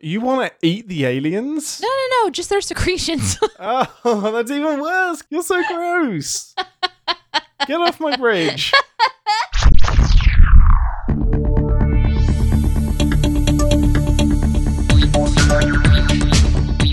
You want to eat the aliens? No, no, no, just their secretions. Oh, that's even worse. You're so gross. Get off my bridge.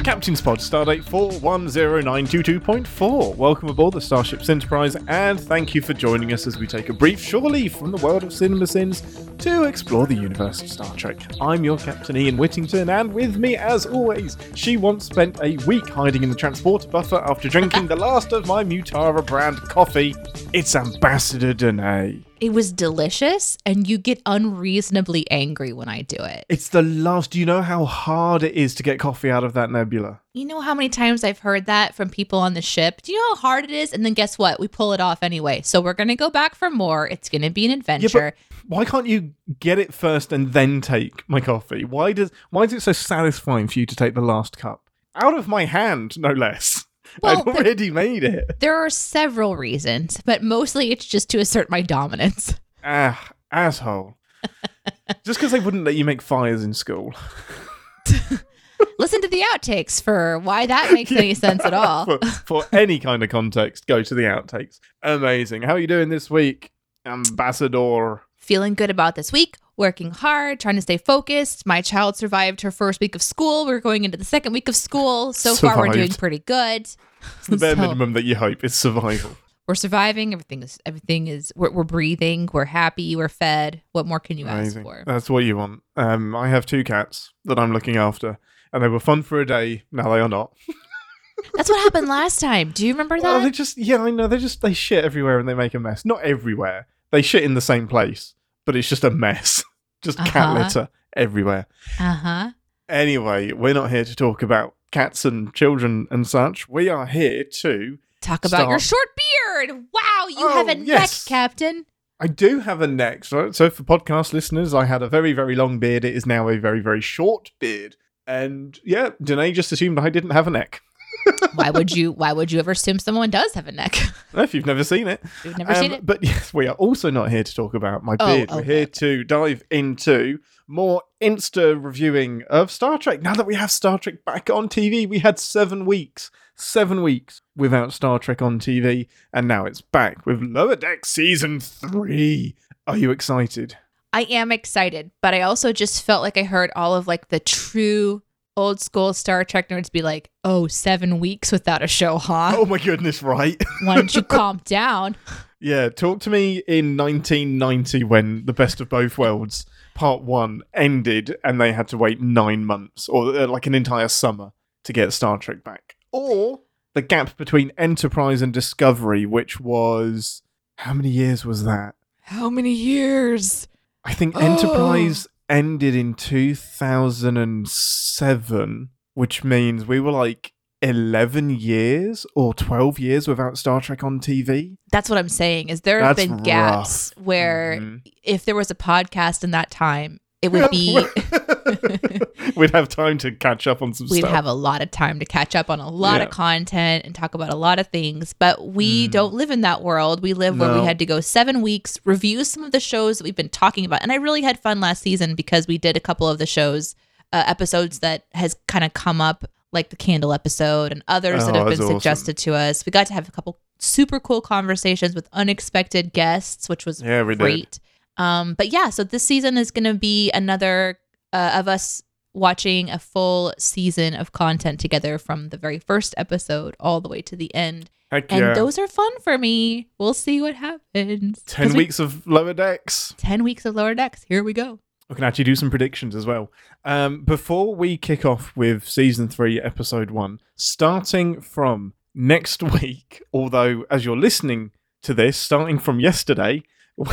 Captain's Pod, Stardate 410922.4. Welcome aboard the Starship Enterprise, and thank you for joining us as we take a brief shore leave from the world of cinema sins to explore the universe of Star Trek. I'm your Captain Ian Whittington, and with me, as always, she once spent a week hiding in the transporter buffer after drinking the last of my Mutara brand coffee. It's Ambassador Deneé. it was delicious, and you get unreasonably angry when I do it. It's the last. Do you know how hard it is to get coffee out of that nebula? You know how many times I've heard that from people on the ship? Do you know how hard it is? And then guess what? We pull it off anyway. So we're going to go back for more. It's going to be an adventure. Why can't you get it first and then take my coffee? Why does why is it so satisfying for you to take the last cup out of my hand, no less? Well, I've already made it. there are several reasons, but mostly it's just to assert my dominance. Ah, asshole. Just because they wouldn't let you make fires in school. Listen to the outtakes for why that makes any sense at all. for, for any kind of context, go to the outtakes. Amazing. How are you doing this week, Ambassador? Feeling good about this week, working hard, trying to stay focused. My child survived her first week of school. We're going into the second week of school. So far, we're doing pretty good. It's the bare So- minimum that you hope is survival. We're surviving. Everything is everything is we're, we're breathing. We're happy. We're fed. What more can you ask for? That's what you want. Um, I have two cats that I'm looking after, and they were fun for a day. Now they are not. That's what happened last time. Do you remember that? Well, they just yeah, I know. They just they shit everywhere and they make a mess. Not everywhere. They shit in the same place, but it's just a mess. just cat Uh-huh. litter everywhere. Uh huh. Anyway, we're not here to talk about cats and children and such. We are here to. Talk about your short beard. Wow, you Oh, have a yes. neck, Captain. I do have a neck. So, so for podcast listeners, I had a very very long beard. It is now a very very short beard. And yeah, Deneé just assumed I didn't have a neck. why would you? Why would you ever assume someone does have a neck? If you've never seen it, We've never Um, seen it. But yes, we are also not here to talk about my Oh, beard. We're here to dive into more Insta reviewing of Star Trek. Now that we have Star Trek back on TV, we had seven weeks, seven weeks without Star Trek on TV, and now it's back with Lower Deck Season 3. Are you excited? I am excited, but I also just felt like I heard all of like the true old school Star Trek nerds be like, "Oh, seven weeks without a show, huh? Oh my goodness, right? Why don't you calm down?" yeah, talk to me in 1990 when The Best of Both Worlds Part 1 ended and they had to wait nine months or uh, like an entire summer to get Star Trek back. Or the gap between Enterprise and Discovery, which was. How many years was that? How many years? I think Oh. Enterprise ended in 2007, which means we were like 11 years or 12 years without Star Trek on TV. That's what I'm saying. Is there have That's been gaps where Mhm. if there was a podcast in that time, it would be We'd have time to catch up on some we'd stuff. have a lot of time to catch up on a lot Yeah. of content and talk about a lot of things. But we Mm. don't live in that world. We live where No. we had to go seven weeks, review some of the shows that we've been talking about. And I really had fun last season because we did a couple of the shows, uh, episodes that has kind of come up, like the candle episode and others that Oh, have been that's awesome. suggested to us. We got to have a couple super cool conversations with unexpected guests, which was yeah, we did. great. Um, but yeah, so this season is going to be another uh, of us watching a full season of content together from the very first episode all the way to the end. Heck And yeah. those are fun for me. We'll see what happens. 10 'Cause we- weeks of lower decks. 10 weeks of lower decks. Here we go. We can actually do some predictions as well. Um, before we kick off with season three, episode one, starting from next week, although as you're listening to this, starting from yesterday,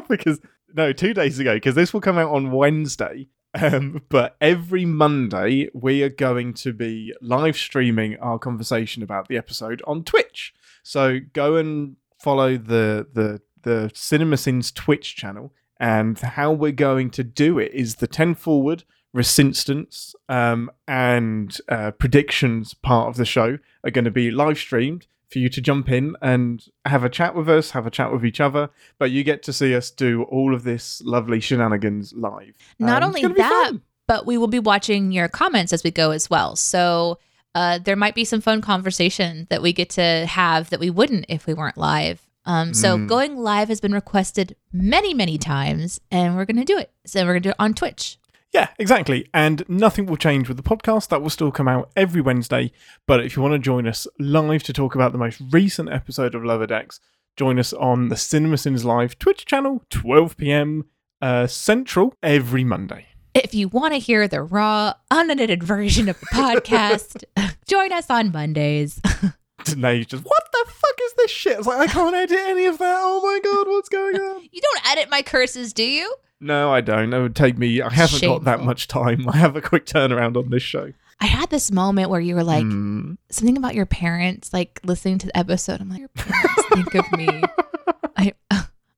because no, two days ago, because this will come out on Wednesday. Um, but every Monday, we are going to be live streaming our conversation about the episode on Twitch. So go and follow the the the Cinema Sins Twitch channel. And how we're going to do it is the 10 forward, ReSINstance, um, and uh, predictions part of the show are going to be live streamed for you to jump in and have a chat with us, have a chat with each other. But you get to see us do all of this lovely shenanigans live. Not Um, only it's gonna be that, but we will be watching your comments as we go as well. So uh, there might be some fun conversation that we get to have that we wouldn't if we weren't live. Um, so Mm. going live has been requested many, many times, and we're going to do it. So we're going to do it on Twitch. Yeah, exactly. And nothing will change with the podcast. That will still come out every Wednesday. But if you want to join us live to talk about the most recent episode of Lower Decks, join us on the Cinema Sins Live Twitch channel, 12 p.m. Uh, Central every Monday. If you want to hear the raw, unedited version of the podcast, join us on Mondays. Deneé's just, what the fuck is this shit? It's like, I can't edit any of that. Oh my God, what's going on? You don't edit my curses, do you? No, I don't. That would take me, I haven't got that much time. I have a quick turnaround on this show. I had this moment where you were like, Mm. something about your parents, like listening to the episode. I'm like, your parents think of me. I,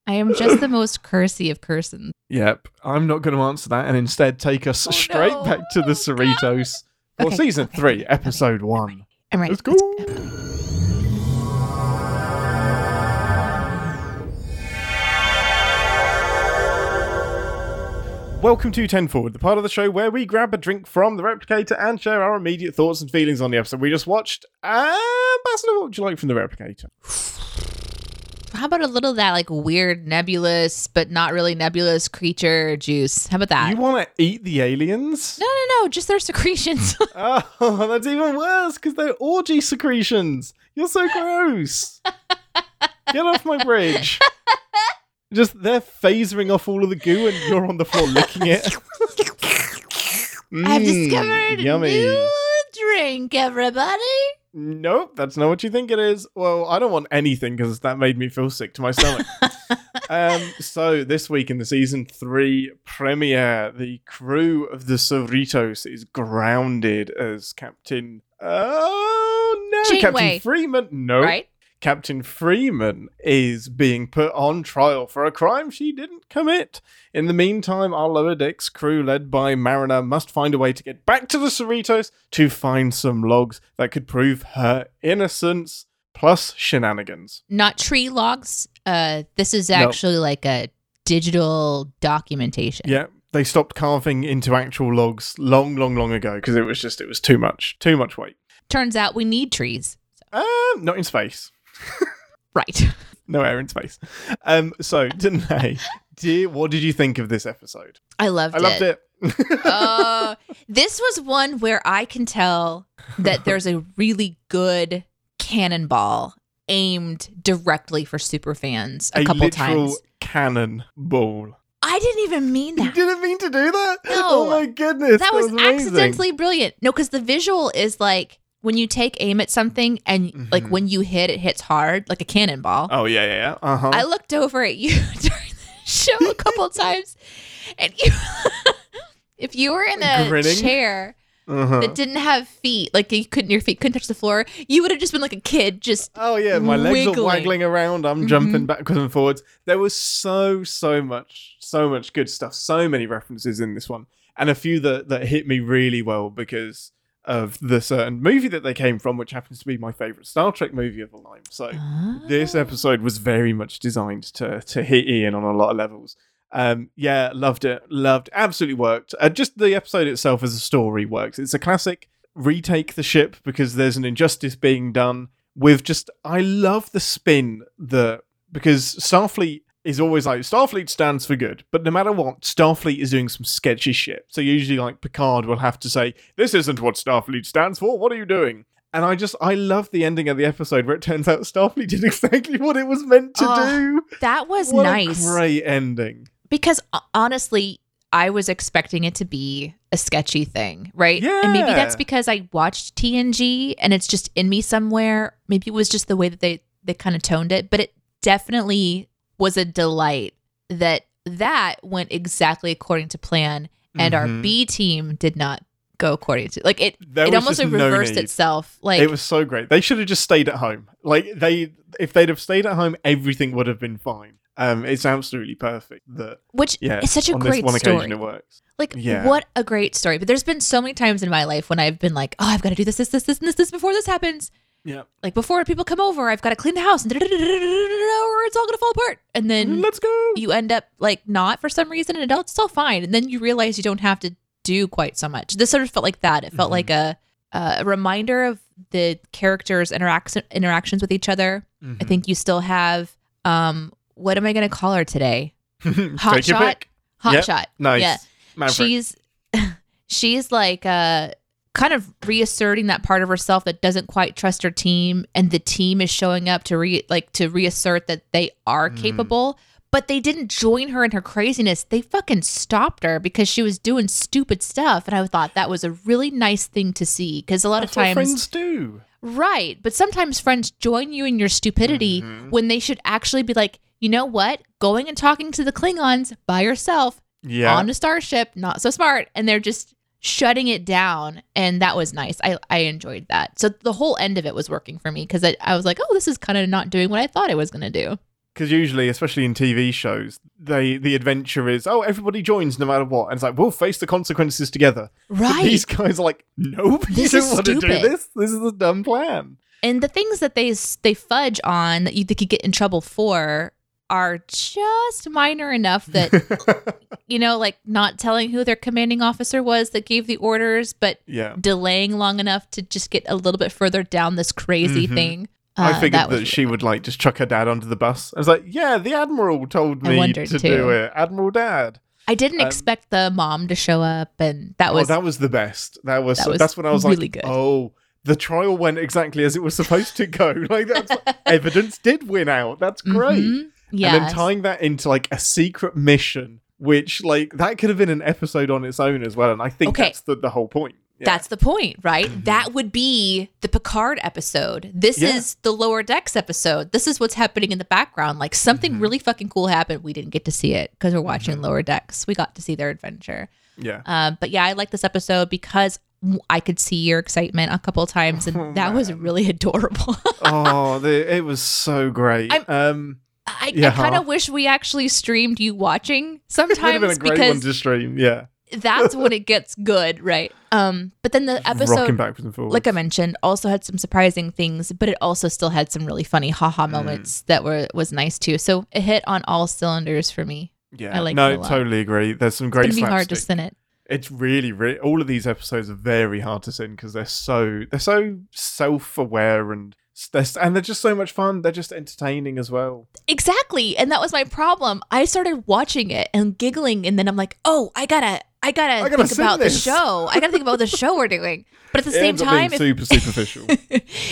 I am just the most cursy of cursons. Yep, I'm not going to answer that and instead take us Oh, straight no. back to the Oh, Cerritos for Okay, season okay, three, episode okay, one. I'm ready. Let's go. Welcome to Ten Forward, the part of the show where we grab a drink from the replicator and share our immediate thoughts and feelings on the episode we just watched. Ambassador, what would you like from the replicator? How about a little of that like weird nebulous, but not really nebulous creature juice? How about that? You want to eat the aliens? no, no, no, just their secretions. Oh, that's even worse because they're orgy secretions. You're so gross. Get off my bridge. Just they're phasering off all of the goo and you're on the floor licking it. I've Mm, discovered yummy. a new drink, everybody. Nope, that's not what you think it is. Well, I don't want anything because that made me feel sick to my stomach. um, so this week in the season three premiere, the crew of the Cerritos is grounded as Captain. Oh no, Captain. Freeman. No, Right? Captain Freeman is being put on trial for a crime she didn't commit. In the meantime, our lower decks crew, led by Mariner, must find a way to get back to the Cerritos to find some logs that could prove her innocence, plus shenanigans. Not tree logs. Uh, this is No. actually like a digital documentation. Yeah, they stopped carving into actual logs long, long, long ago because it was just it was too much, too much weight. Turns out we need trees. Um, not in space. Right. No air in space. Um, so Deneé, dear, what did you think of this episode? I loved it. I loved it. uh, this was one where I can tell that there's a really good cannonball aimed directly for super fans a, a couple times. cannon ball. I didn't even mean that. You didn't mean to do that. No. Oh my goodness. That was amazing. accidentally brilliant. No, because the visual is like when you take aim at something and like Mhm. when you hit, it hits hard, like a cannonball. Oh yeah, yeah, yeah. Uh huh. I looked over at you during the show a couple times, and you, if you were in a Grinning? chair uh-huh. that didn't have feet, like you couldn't, your feet couldn't touch the floor, you would have just been like a kid, just Oh yeah, my legs wiggling. are waggling around. I'm Mhm. jumping backwards and forwards. There was so so much, so much good stuff. So many references in this one, and a few that that hit me really well because of the certain movie that they came from, which happens to be my favorite Star Trek movie of all time. So this Ah. episode was very much designed to to hit Ian on a lot of levels. Um, yeah, loved it, loved, absolutely worked. Uh, just the episode itself as a story works. It's a classic retake the ship because there's an injustice being done. With just, I love the spin that because Starfleet is always like Starfleet stands for good, but no matter what, Starfleet is doing some sketchy shit. So usually, like Picard will have to say, "This isn't what Starfleet stands for. What are you doing?" And I just, I love the ending of the episode where it turns out Starfleet did exactly what it was meant to Oh, do. that was What nice a great ending. because uh, honestly, I was expecting it to be a sketchy thing, right? Yeah. And maybe that's because I watched TNG and it's just in me somewhere. Maybe it was just the way that they they kind of toned it, but it definitely was a delight that that went exactly according to plan and our Mhm. B team did not go according to like it There it almost like reversed itself like it was so great. They should have just stayed at home. Like they, if they'd have stayed at home, everything would have been fine. Um, it's absolutely perfect. That which yeah, is such a great one story. occasion it works. Like, Yeah. what a great story. But there's been so many times in my life when I've been like, oh, I've got to do this, this, this, this, and this, this before this happens. Yeah, Like, before people come over, I've got to clean the house, and or it's all going to fall apart. And then let's go. you end up like not for some reason, and it's all fine. And then you realize you don't have to do quite so much. This sort of felt like that. It felt Mhm. like a a reminder of the characters' interaction interactions with each other. Mm-hmm. I think you still have um what am I going to call her today? Hot shot? Hot Yep. shot. Nice. Yeah. She's she's like uh kind of reasserting that part of herself that doesn't quite trust her team and the team is showing up to re like to reassert that they are Mhm. capable but they didn't join her in her craziness they fucking stopped her because she was doing stupid stuff and i thought that was a really nice thing to see because a lot That's of times friends do. Right. But sometimes friends join you in your stupidity Mhm. when they should actually be like, you know what? Going and talking to the Klingons by yourself Yeah. on a starship, not so smart. And they're just shutting it down. And that was nice. I, I enjoyed that. So the whole end of it was working for me because I, I was like, oh, this is kind of not doing what I thought it was going to do. Because usually, especially in TV shows, they the adventure is oh everybody joins no matter what, and it's like we'll face the consequences together. But Right. these guys are like, nope, This you don't want to do this. This is a dumb plan. and the things that they they fudge on that you they could get in trouble for are just minor enough that you know, like not telling who their commanding officer was that gave the orders, but yeah. delaying long enough to just get a little bit further down this crazy Mhm. thing. I Uh, figured that, was she would like just chuck her dad under the bus. I was like, yeah, the admiral told I me to too. do it. Admiral Dad. I didn't um, expect the mom to show up, and that was oh, that was the best. That was, that was that's when I was really like, good. oh, the trial went exactly as it was supposed to go. Like that's evidence did win out. That's great. Mhm. Yes. And then tying that into like a secret mission, which like that could have been an episode on its own as well. And I think Okay. that's the, the whole point. Yeah. That's the point, right? Mhm. That would be the Picard episode. This Yeah. is the Lower Decks episode. This is what's happening in the background. Like something Mhm. really fucking cool happened. We didn't get to see it because we're watching Mhm. Lower Decks. We got to see their adventure. yeah. Um, but yeah, I like this episode because I could see your excitement a couple of times, and Oh, that was really adorable. oh, the, it was so great. I'm- um, I, Yeah. I kind of wish we actually streamed you watching it would have been sometimes a great one because stream. Yeah, that's when it gets good, right? Um, but then the episode, backwards and forwards. like I mentioned, also had some surprising things, but it also still had some really funny haha Mm. moments that were was nice too. So it hit on all cylinders for me. yeah, I liked no, it a lot. totally agree. There's some great. It's gonna be hard to sin it. It's really, really all of these episodes are very hard to sin because they're so they're so self-aware and they're, and they're just so much fun. They're just entertaining as well. Exactly. And that was my problem. I started watching it and giggling and then I'm like, "Oh, I got to I got to I gotta think about this." the show. I got to think about the show we're doing." But at the It same ends up being time, if, super superficial.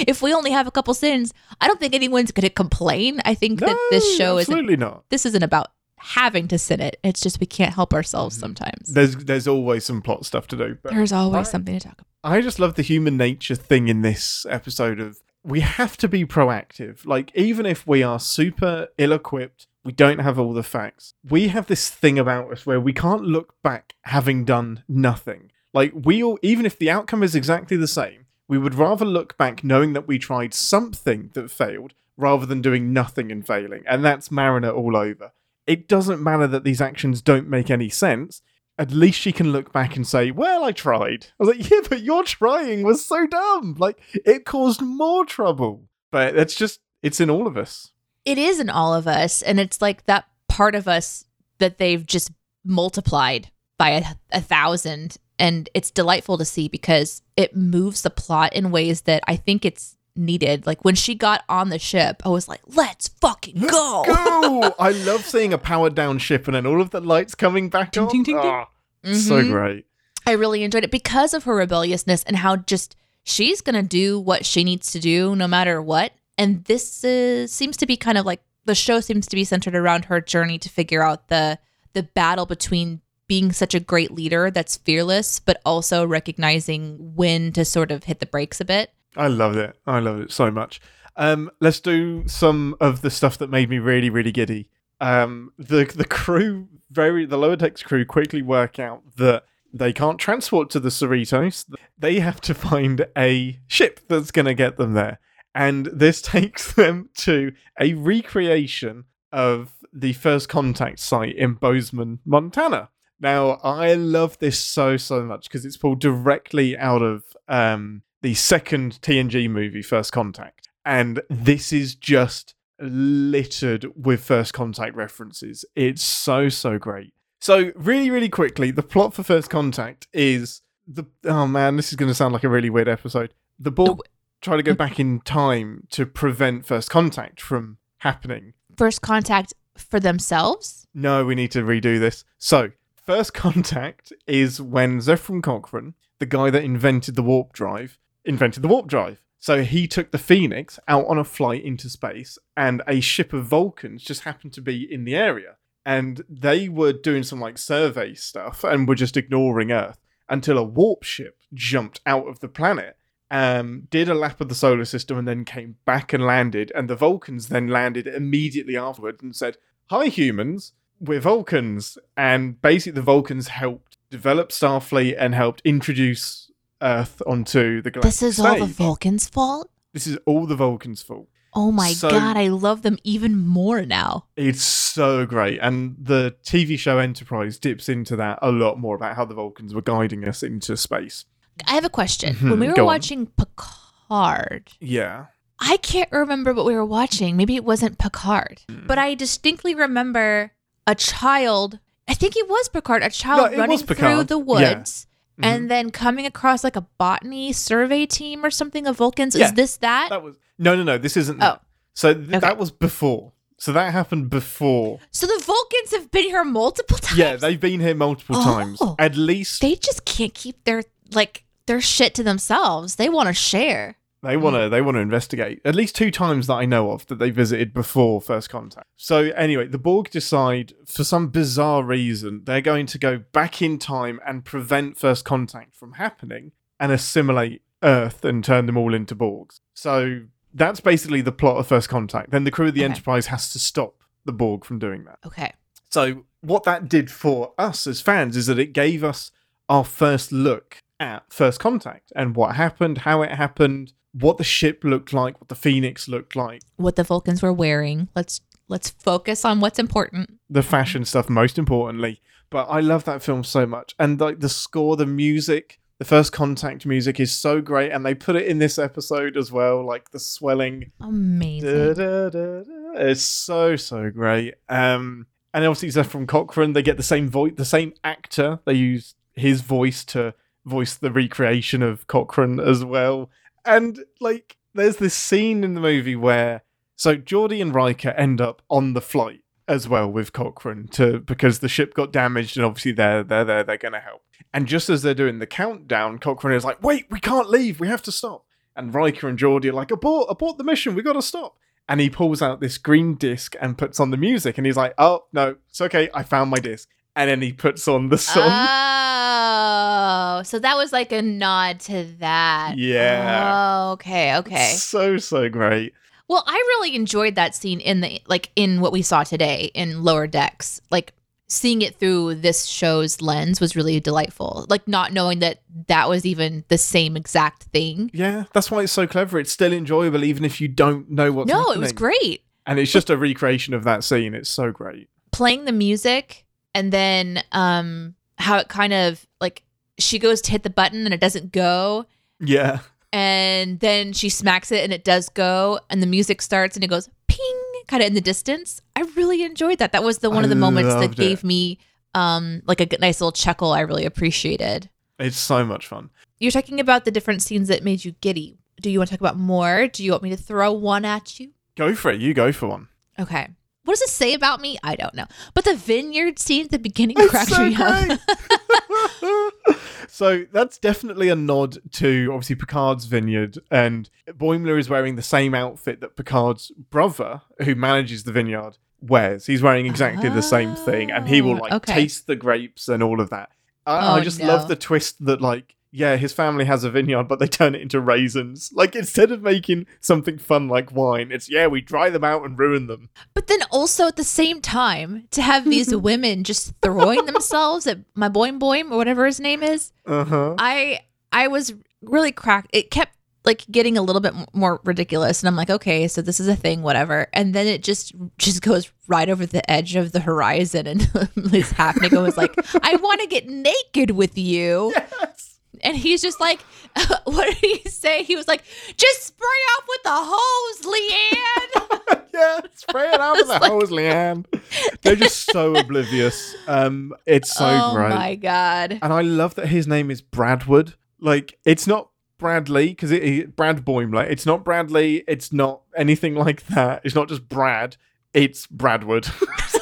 if we only have a couple sins, I don't think anyone's to complain. I think that this show isn't absolutely not. this isn't about having to sin it. It's just we can't help ourselves Mhm. sometimes. There's there's always some plot stuff to do. But There's always I- something to talk about. I just love the human nature thing in this episode of we have to be proactive. Like even if we are super ill equipped, we don't have all the facts. We have this thing about us where we can't look back having done nothing. Like we all even if the outcome is exactly the same, we would rather look back knowing that we tried something that failed rather than doing nothing and failing. And that's Mariner all over. It doesn't matter that these actions don't make any sense at least she can look back and say, Well, I tried. I was like, Yeah, but your trying was so dumb. Like, it caused more trouble. But it's just, it's in all of us. It is in all of us, and it's like that part of us that they've just multiplied by a, a thousand, and it's delightful to see because it moves the plot in ways that I think it's needed. Like when she got on the ship, I was like, "Let's fucking go!" Go! I love seeing a powered down ship and then all of the lights coming back Ding, on. ding, ding, ding. Ah, So great. I really enjoyed it because of her rebelliousness and how just she's going to do what she needs to do no matter what. And this uh, seems to be kind of like the show seems to be centered around her journey to figure out the the battle between being such a great leader that's fearless but also recognizing when to sort of hit the brakes a bit. I loved it. I loved it so much. Um, let's do some of the stuff that made me really, really giddy. Um, the the crew, very the lower decks crew, quickly work out that they can't transport to the Cerritos. They have to find a ship that's going to get them there, and this takes them to a recreation of the first contact site in Bozeman, Montana. Now, I love this so so much because it's pulled directly out of um, the second TNG movie, First Contact, and this is just littered with First Contact references. It's so so great. So really, really quickly, the plot for First Contact is the oh man, this is going to sound like a really weird episode. The Borg try to go back in time to prevent First Contact from happening. First contact for themselves? No, we need to redo this. So First Contact is when Zefram Cochrane, the guy that invented the warp drive, invented the warp drive. So he took the Phoenix out on a flight into space, and a ship of Vulcans just happened to be in the area. And they were doing some like survey stuff and were just ignoring Earth until a warp ship jumped out of the planet, um, did a lap of the solar system, and then came back and landed. And the Vulcans then landed immediately afterward and said, Hi, humans, we're Vulcans. And basically, the Vulcans helped develop Starfleet and helped introduce Earth onto the galactic This is all the stage. Vulcans' fault? This is all the Vulcans' fault. Oh my So- god, I love them even more now. It's so great. And the TV show Enterprise dips into that a lot more about how the Vulcans were guiding us into space. I have a question. When we were go on. watching Picard, Yeah. I can't remember what we were watching. Maybe it wasn't Picard, Hmm. but I distinctly remember a child. I think it was Picard, a No, child it running was through Picard. the Yeah. woods Mhm. and then coming across like a botany survey team or something of Vulcans. Yeah, Is this that? That was no, no, no. This isn't. Oh. that. So th- Okay. that was before. So that happened before. so the Vulcans have been here multiple times. Yeah, they've been here multiple Oh. times. At least they just can't keep their like their shit to themselves. They want to share. They want to. Mm. They want to investigate. At least two times that I know of that they visited before first contact. So anyway, the Borg decide for some bizarre reason they're going to go back in time and prevent first contact from happening and assimilate Earth and turn them all into Borgs. So that's basically the plot of first contact. Then the crew of the Okay. Enterprise has to stop the Borg from doing that. Okay. So what that did for us as fans is that it gave us our first look at first contact and what happened, how it happened, what the ship looked like, what the Phoenix looked like, What the Vulcans were wearing. Let's let's focus on what's important. the fashion stuff most importantly. But I love that film so much. And like the score, the music, the first contact music is so great and they put it in this episode as well, like the swelling Amazing. Da, da, da. It's so so great. Um, and obviously Zefram Cochrane, they get the same voice, the same actor. They use his voice to voice the recreation of Cochrane as well. And like, there's this scene in the movie where so Geordi and Riker end up on the flight as well with Cochrane to because the ship got damaged and obviously they're they're there they're gonna help. And just as they're doing the countdown, Cochrane is like, "Wait, we can't leave. We have to stop." And Riker and Geordi are like, "Abort! Abort the mission. We got to stop." And he pulls out this green disc and puts on the music, and he's like, "Oh no, it's okay. I found my disc." And then he puts on the song. Ah. Oh, so that was like a nod to that. Yeah. Oh, okay, okay. So so great. Well, I really enjoyed that scene in the like in what we saw today in Lower Decks. Like seeing it through this show's lens was really delightful. Like not knowing that that was even the same exact thing. Yeah, that's why it's so clever. It's still enjoyable even if you don't know what's no, happening. it was great. And it's just a recreation of that scene. It's so great. Playing the music and then um how it kind of like she goes to hit the button and it doesn't go. Yeah. and then she smacks it and it does go. And the music starts and it goes ping kind of in the distance. I really enjoyed that. That was the one I of the moments that it. gave me um like a nice little chuckle. I really appreciated. It's so much fun. you're talking about the different scenes that made you giddy. Do you want to talk about more? Do you want me to throw one at you? Go for it. You go for one. okay. What does it say about me? I don't know. But the vineyard scene at the beginning It's cracked so me up. so that's definitely a nod to obviously Picard's vineyard, and Boimler is wearing the same outfit that Picard's brother, who manages the vineyard, wears. He's wearing exactly the same thing, and he will like ah, okay. taste the grapes and all of that. I, I Oh, just no. love the twist that like. Yeah, his family has a vineyard, but they turn it into raisins. Like instead of making something fun like wine, it's yeah, we dry them out and ruin them. But then also at the same time, to have these women just throwing themselves at my boim boim or whatever his name is, Uh huh. I I was really cracked. It kept like getting a little bit more ridiculous, and I'm like, okay, so this is a thing, whatever. And then it just just goes right over the edge of the horizon, and Liz Hafnigo was like, I want to get naked with you. Yes. And he's just like, what did he say? He was like, just spray off with the hose, Leanne. yeah, spray it out with the like- hose, Leanne. They're just so oblivious. Um, it's so oh great. Oh my god. And I love that his name is Bradwood. Like, it's not Bradley, because it, it, Brad Boimler. It's not Bradley. It's not anything like that. It's not just Brad. It's Bradwood.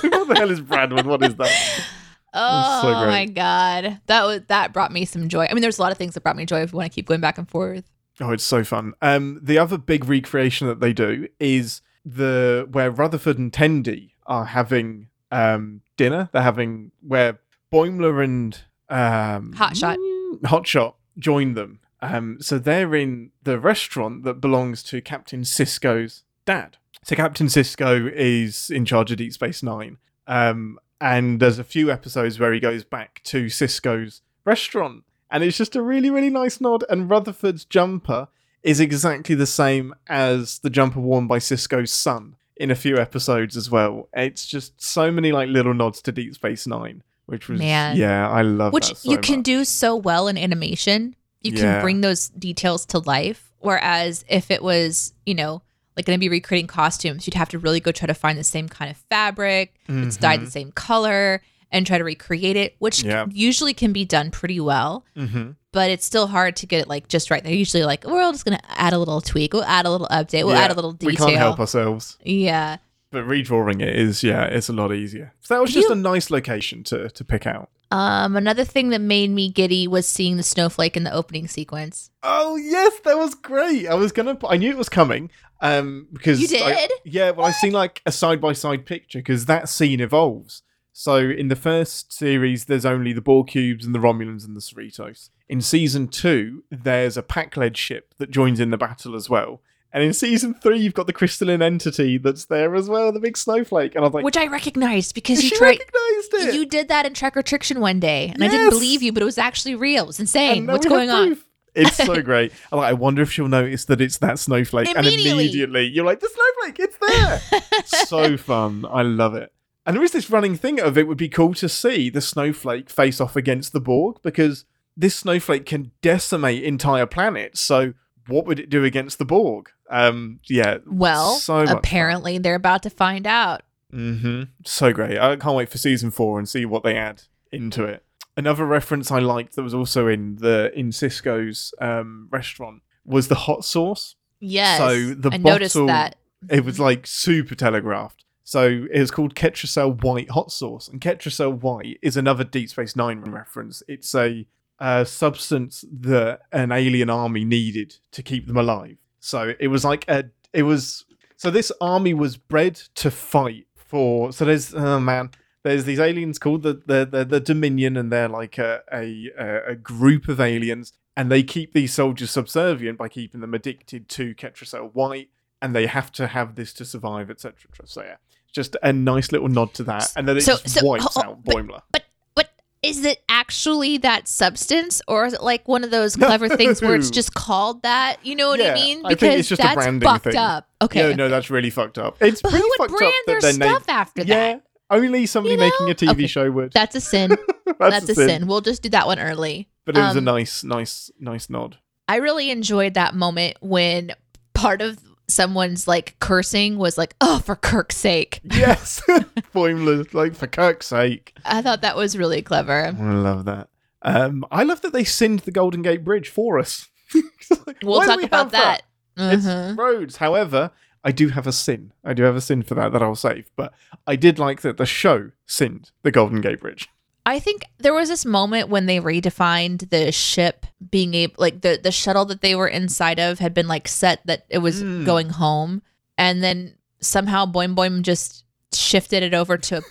what the hell is Bradwood? What is that? Oh so my god. That was that brought me some joy. I mean, there's a lot of things that brought me joy if you want to keep going back and forth. Oh, it's so fun. Um, the other big recreation that they do is the where Rutherford and Tendi are having um dinner. They're having where Boimler and um Hotshot. mm, Hotshot join them. Um, so they're in the restaurant that belongs to Captain Sisko's dad. So Captain Sisko is in charge of Deep Space Nine. Um, and there's a few episodes where he goes back to Sisko's restaurant, and it's just a really, really nice nod. And Rutherford's jumper is exactly the same as the jumper worn by Sisko's son in a few episodes as well. It's just so many like little nods to Deep Space Nine, which was Man. yeah, I love Which that so you can much. do so well in animation. You Yeah. can bring those details to life. Whereas if it was, you know, like going to be recreating costumes, you'd have to really go try to find the same kind of fabric that's dyed the same color and try to recreate it, which Yeah. usually can be done pretty well. hmm But it's still hard to get it like just right. They're usually like, we're all just gonna add a little tweak, we'll add a little update, we'll Yeah, add a little detail. We can't help ourselves. Yeah. But redrawing it is, yeah, it's a lot easier. So that was You- just a nice location to to pick out. Um, another thing that made me giddy was seeing the snowflake in the opening sequence. Oh yes, that was great. I was gonna, I knew it was coming. Um, because You I- did? yeah, well, I've seen like a side by side picture because that scene evolves. So in the first series, there's only the Borg Cubes and the Romulans and the Cerritos. In season two, there's a Packled ship that joins in the battle as well. And in season three, you've got the crystalline entity that's there as well, the big snowflake. And I was like, which I recognized because you tried recognized it. you did that in Trek or Triction one day, and I didn't believe you, but it was actually real. It was insane. What's going on? It's so great. I'm like, I wonder if she'll notice that it's that snowflake. And Immediately. immediately you're like, the snowflake, it's there. so fun. I love it. And there is this running thing of it would be cool to see the snowflake face off against the Borg because this snowflake can decimate entire planets. So what would it do against the Borg? Um, yeah. Well, so much fun. apparently they're about to find out. hmm So great. I can't wait for season four and see what they add into it. Another reference I liked that was also in the in Sisko's um, restaurant was the hot sauce. Yes. So the I noticed bottle- that. It was like super telegraphed. So it was called Ketracel White hot sauce, and Ketracel White is another Deep Space Nine reference. It's a uh, substance that an alien army needed to keep them alive. So it was like a. It was so this army was bred to fight for. So there's oh man, there's these aliens called the the the, the Dominion, and they're like a, a a a group of aliens, and they keep these soldiers subservient by keeping them addicted to Ketracel White, and they have to have this to survive, etc. So yeah, just a nice little nod to that, and then it So- just so- wipes oh, out but- Boimler. But but is it actually that substance, or is it like one of those clever things where it's just called that? You know what Yeah, I mean? I think Because it's just a that's branding fucked thing. up. Okay. Yeah, no, that's really fucked up. It's but who would fucked brand up their their stuff name. after Yeah, that? Only somebody You making a TV Okay. show would. That's a sin. That's, a sin. We'll just do that one early. But it was a Um, nice, nice, nice nod. I really enjoyed that moment when part of someone's like cursing was like, "Oh, for Kirk's sake." Yes, Boimler, like for Kirk's sake. I thought that was really clever. I love that. Um, I love that they sinned the Golden Gate Bridge for us. It's like, We'll talk we about have that. It's Mhm. roads. However, I do have a sin. I do have a sin for that that I'll save. But I did like that the show sinned the Golden Gate Bridge. I think there was this moment when they redefined the ship being able, like the the shuttle that they were inside of had been like set that it was Mm. going home, and then somehow Boing Boing just shifted it over to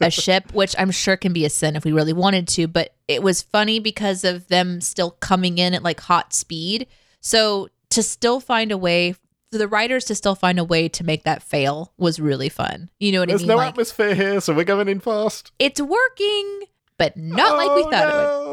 a ship, which I'm sure can be a sin if we really wanted to. But it was funny because of them still coming in at like hot speed. So to still find a way the writers to still find a way to make that fail was really fun. You know what There's I mean? There's no like atmosphere here, so we're going in fast. it's working, but not like we Oh, thought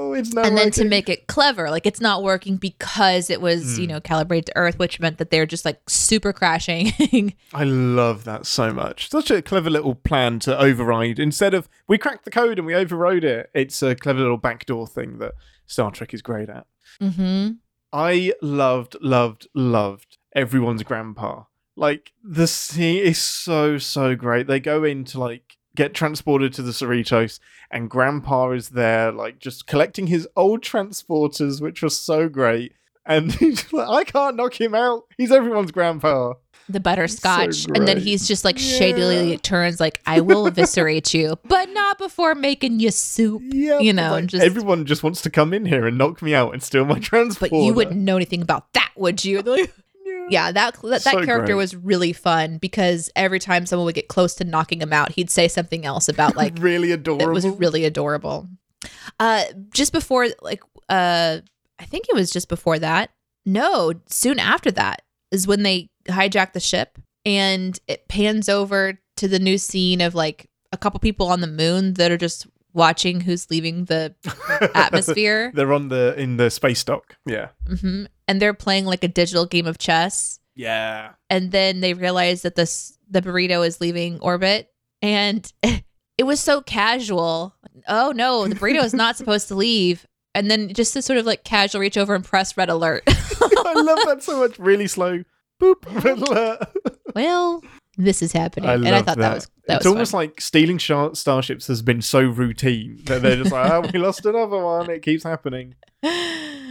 it would It's not and then to make it clever like it's not working because it was Hmm. you know calibrated to earth which meant that they're just like super crashing I love that so much. Such a clever little plan to override. Instead of we cracked the code and we overrode it, it's a clever little backdoor thing that Star Trek is great at. mm-hmm. I loved, loved, loved everyone's grandpa. Like the scene is so so great. They go in to like get transported to the Cerritos, and Grandpa is there, like just collecting his old transporters, which was so great. And he's like, I can't knock him out. He's everyone's grandpa. The butterscotch, and then he's just like Yeah. shadily turns like, "I will eviscerate you, but not before making you soup." Yeah, You know, like, just- everyone just wants to come in here and knock me out and steal my transporter. But you wouldn't know anything about that, would you? Like, yeah, that that, that So character great. was really fun because every time someone would get close to knocking him out, he'd say something else about like really adorable. it was really adorable. Uh, just before, like, uh, I think it was just before that. No, soon after that is when they hijack the ship, and it pans over to the new scene of like a couple people on the moon that are just watching who's leaving the atmosphere, They're on the in the space dock. Yeah. hmm and they're playing like a digital game of chess. Yeah. and then they realize that this the burrito is leaving orbit and it was so casual oh no the burrito is not supposed to leave and then just to sort of like casual reach over and press red alert I love that so much. Really slow. Boop. Red alert. well this is happening I and i thought that, was that it's was almost fun. like stealing starships has been so routine that they're just like, oh, we lost another one. It keeps happening.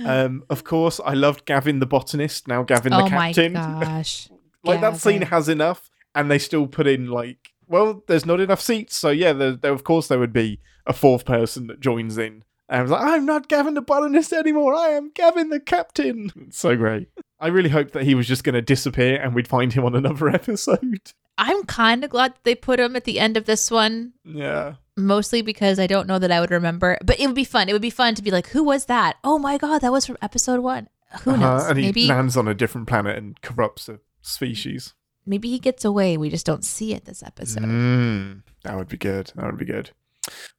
Um, of course, I loved Gavin the botanist. Now Gavin the oh my captain. gosh like that scene has enough, and they still put in like, well, there's not enough seats, so yeah, there, there of course there would be a fourth person that joins in. And I was like, I'm not Gavin the botanist anymore. I am Gavin the captain. It's so great. I really hoped that he was just going to disappear and we'd find him on another episode. i'm kind of glad they put him at the end of this one Yeah. mostly because i don't know that i would remember but it would be fun it would be fun to be like who was that oh my god that was from episode one who Uh-huh, knows And he maybe lands on a different planet and corrupts a species. maybe he gets away. We just don't see it this episode. Mm, that would be good. That would be good.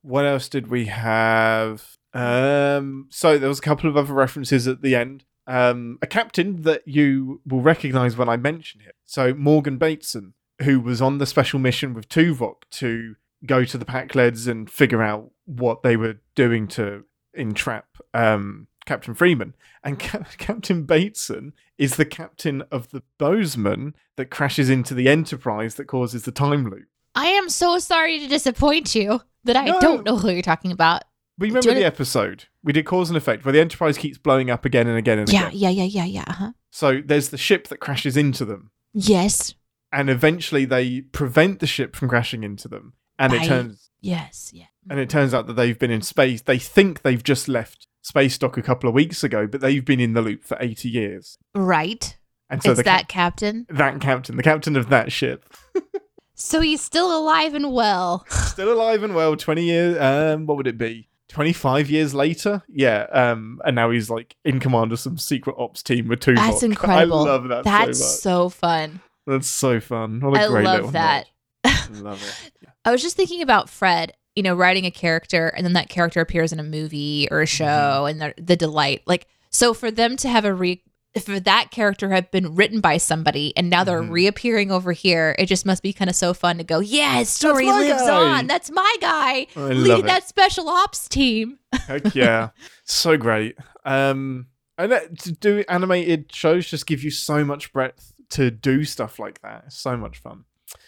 What else did we have? Um, so there was a couple of other references at the end. Um, a captain that you will recognize when I mention it. So Morgan Bateson, who was on the special mission with Tuvok to go to the Packleds and figure out what they were doing to entrap um, Captain Freeman. And Ca- Captain Bateson is the captain of the Bozeman that crashes into the Enterprise that causes the time loop. I am so sorry to disappoint you that I No. don't know who you're talking about. We Do remember you the episode. We did cause and effect where the Enterprise keeps blowing up again and again and Yeah, again. yeah, yeah, yeah, yeah. Uh-huh. So there's the ship that crashes into them, Yes, and eventually they prevent the ship from crashing into them. And it turns yes, yeah. and it turns out that they've been in space. They think they've just left space dock a couple of weeks ago, but they've been in the loop for 80 years. Right. And so it's that cap- captain. that captain, the captain of that ship, So he's still alive and well. still alive and well 20 years um what would it be 25 years later yeah um and now he's like in command of some secret ops team with two That's incredible. i love that That's so much so fun. that's so fun what a I great love that. love it I was just thinking about Fred, you know, writing a character and then that character appears in a movie or a show Mm-hmm. and the, the delight. Like, so for them to have a re, for that character had been written by somebody and now they're Mhm. reappearing over here, it just must be kind of so fun to go, yeah, his story lives guy." on. That's my guy. I it. that special ops team. Heck yeah so great um and that, to do animated shows just give you so much breadth to do stuff like that it's so much fun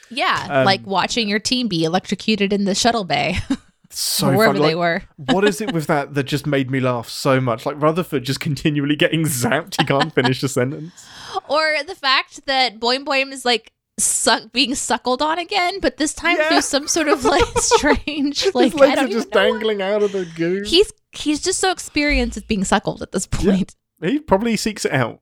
Yeah. Um, like watching your team be electrocuted in the shuttle bay so wherever fun. they Like, were. what is it with that that just made me laugh so much like rutherford just continually getting zapped he can't finish a sentence Or the fact that Boing Boing is like suck being suckled on again, but this time Yeah. through some sort of like strange like His legs are just know what- dangling out of the goo. He's he's just so experienced with being suckled at this point. he probably seeks it out.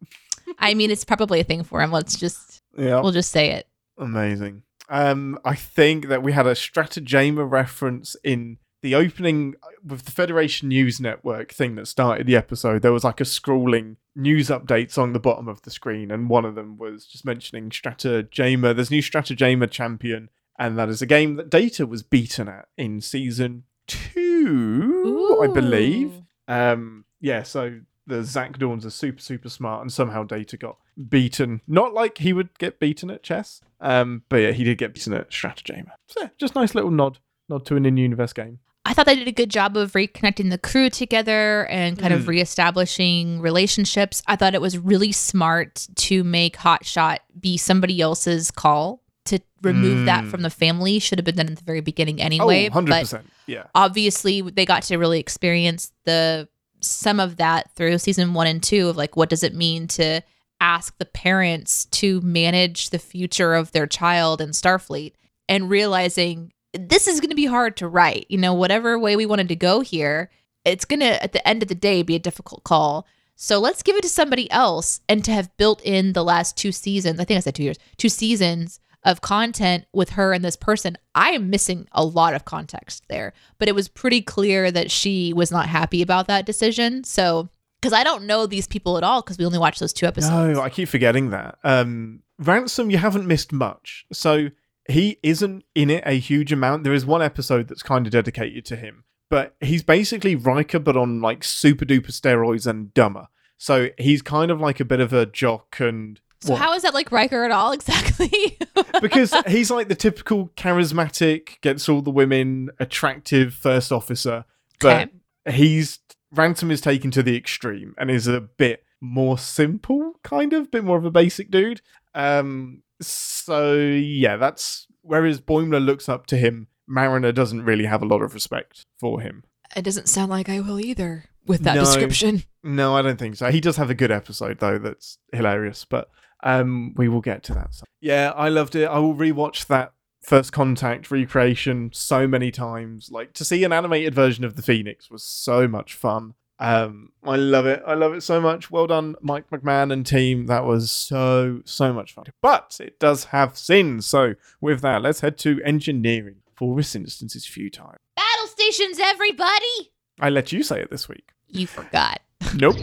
I mean, it's probably a thing for him. Let's just Yeah, we'll just say it. amazing. Um, I think that we had a strategema reference in the opening with the Federation News Network thing that started the episode. There was like a scrolling news updates on the bottom of the screen, and one of them was just mentioning strategema. There's new strategema champion, and that is a game that Data was beaten at in season two, I believe. Um, yeah, so the Zakdorns are super, super smart, and somehow Data got beaten. Not like he would get beaten at chess, um, but yeah, he did get beaten at Strategema. So yeah, just nice little nod, nod to an in-universe game. I thought they did a good job of reconnecting the crew together and kind of Mm. reestablishing relationships. I thought it was really smart to make Hotshot be somebody else's call to remove that Mm. from the family. Should have been done at the very beginning anyway. oh, 100 but percent. Yeah. obviously they got to really experience the some of that through season one and two of like what does it mean to ask the parents to manage the future of their child in starfleet and realizing this is going to be hard to write you know whatever way we wanted to go here it's going to at the end of the day be a difficult call so let's give it to somebody else and to have built in the last two seasons i think i said two years two seasons of content with her and this person, I am missing a lot of context there. But it was pretty clear that she was not happy about that decision. So, because I don't know these people at all, because we only watched those two episodes. No, I keep forgetting that. Um, Ransom, you haven't missed much. So he isn't in it a huge amount. There is one episode that's kind of dedicated to him, but he's basically Riker, but on like super duper steroids and dumber. So he's kind of like a bit of a jock and. so, what? how is that like Riker at all exactly? because he's like the typical charismatic, gets all the women, attractive first officer, but he's Ransom is taken to the extreme and is a bit more simple, kind of, bit more of a basic dude. Um, so yeah, that's whereas Boimler looks up to him, Mariner doesn't really have a lot of respect for him. it doesn't sound like I will either with that No. description. No, I don't think so. He does have a good episode though that's hilarious, but um we will get to that. Yeah, I loved it. I will rewatch that First Contact recreation so many times. Like to see an animated version of the Phoenix was so much fun. Um I love it. I love it so much. Well done Mike McMahan and team. That was so so much fun. But it does have sins. So with that, let's head to engineering. For this instance is futile. Battle stations, everybody! I let you say it this week. You forgot. Nope.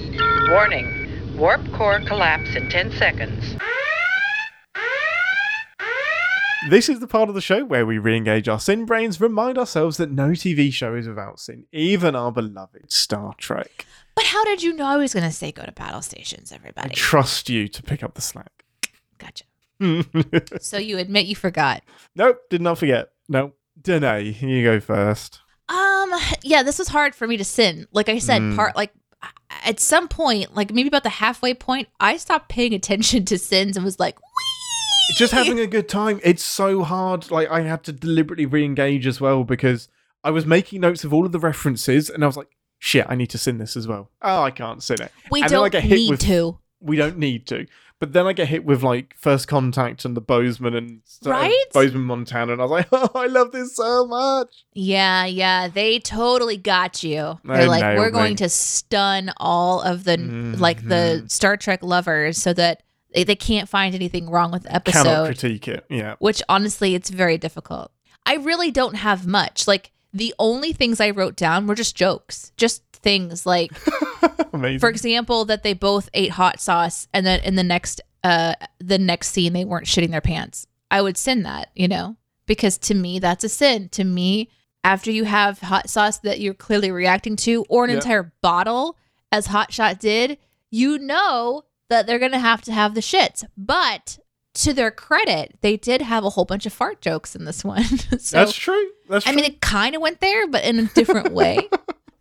Warning. Warp core collapse in 10 seconds. This is the part of the show where we re engage our sin brains, remind ourselves that no TV show is without sin, even our beloved Star Trek. But how did you know I was going to say go to battle stations, I everybody? trust you to pick up the slack. Gotcha. So you admit you forgot. Nope, did not forget. Nope. Deneé, you go first. Um, yeah, this was hard for me to sin. Like I said, Mm. part like at some point, like maybe about the halfway point, I stopped paying attention to sins and was like, Wee! Just having a good time. It's so hard. Like, I had to deliberately re engage as well because I was making notes of all of the references and I was like, shit, I need to sin this as well. Oh, I can't sin it. we and don't need with- to. we don't need to. But then I get hit with like First Contact and the Bozeman and uh, Right? Bozeman Montana, and I was like, oh, I love this so much. Yeah, yeah, they totally got you. They They're like, we're going to stun all of the like the. Star Trek lovers so that they, they can't find anything wrong with the Cannot episode. critique it. Yeah. which honestly it's very difficult. I really don't have much. Like the only things I wrote down were just jokes. Just things like Amazing. for example that they both ate hot sauce and then in the next uh the next scene they weren't shitting their pants. I would sin that, you know? Because to me that's a sin. To me after you have hot sauce that you're clearly reacting to or an Yeah. entire bottle as Hot Shot did, you know that they're going to have to have the shits. But to their credit, they did have a whole bunch of fart jokes in this one. so That's true. That's I true. mean, it kind of went there, but in a different way.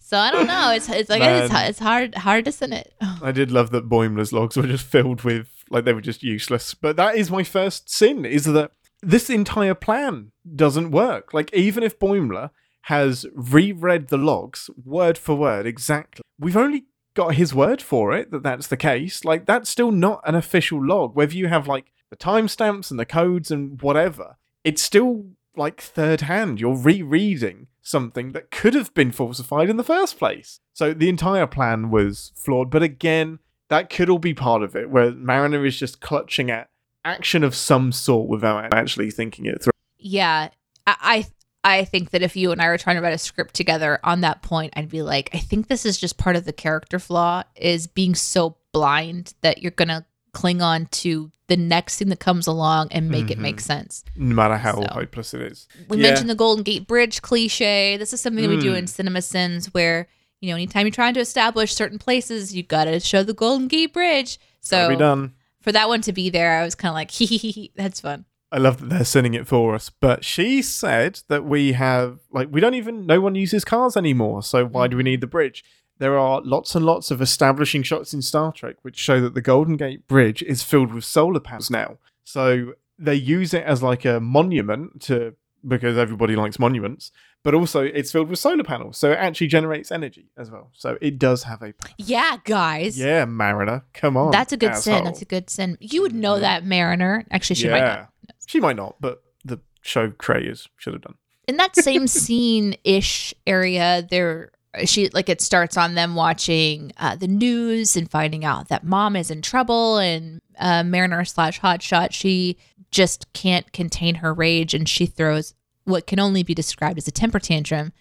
So I don't know. It's it's like it's, it's hard hard to sin it. I did love that Boimler's logs were just filled with like they were just useless. But that is my first sin is that this entire plan doesn't work. Like even if Boimler has reread the logs word for word exactly, we've only got his word for it that that's the case. Like that's still not an official log. Whether you have like the timestamps and the codes and whatever, it's still like third hand. You're rereading something that could have been falsified in the first place. So the entire plan was flawed. But again, that could all be part of it, where Mariner is just clutching at action of some sort without actually thinking it through. Yeah, I, I think that if you and I were trying to write a script together on that point, I'd be like, I think this is just part of the character flaw is being so blind that you're gonna cling on to the next thing that comes along and make it make sense. No matter how So. hopeless it is. We Yeah. mentioned the Golden Gate Bridge cliche. This is something we do Mm. in Cinema Sins where, you know, anytime you're trying to establish certain places, you gotta show the Golden Gate Bridge. So for that one to be there, I was kind of like, hee hee, hee, that's fun. I love that they're sending it for us. But she said that we have, like, we don't even, no one uses cars anymore. So why do we need the bridge? There are lots and lots of establishing shots in Star Trek which show that the Golden Gate Bridge is filled with solar panels now. So they use it as like a monument to, because everybody likes monuments, but also it's filled with solar panels. So it actually generates energy as well. So it does have a. Yeah, guys. Yeah, Mariner. Come on. That's a good sin. That's a good sin. You would know Mhm. that, Mariner. Actually, she might not. She might not, but the show creators should have done. in that same scene ish area there she like it starts on them watching uh, the news and finding out that mom is in trouble and uh, mariner slash hotshot she just can't contain her rage and she throws what can only be described as a temper tantrum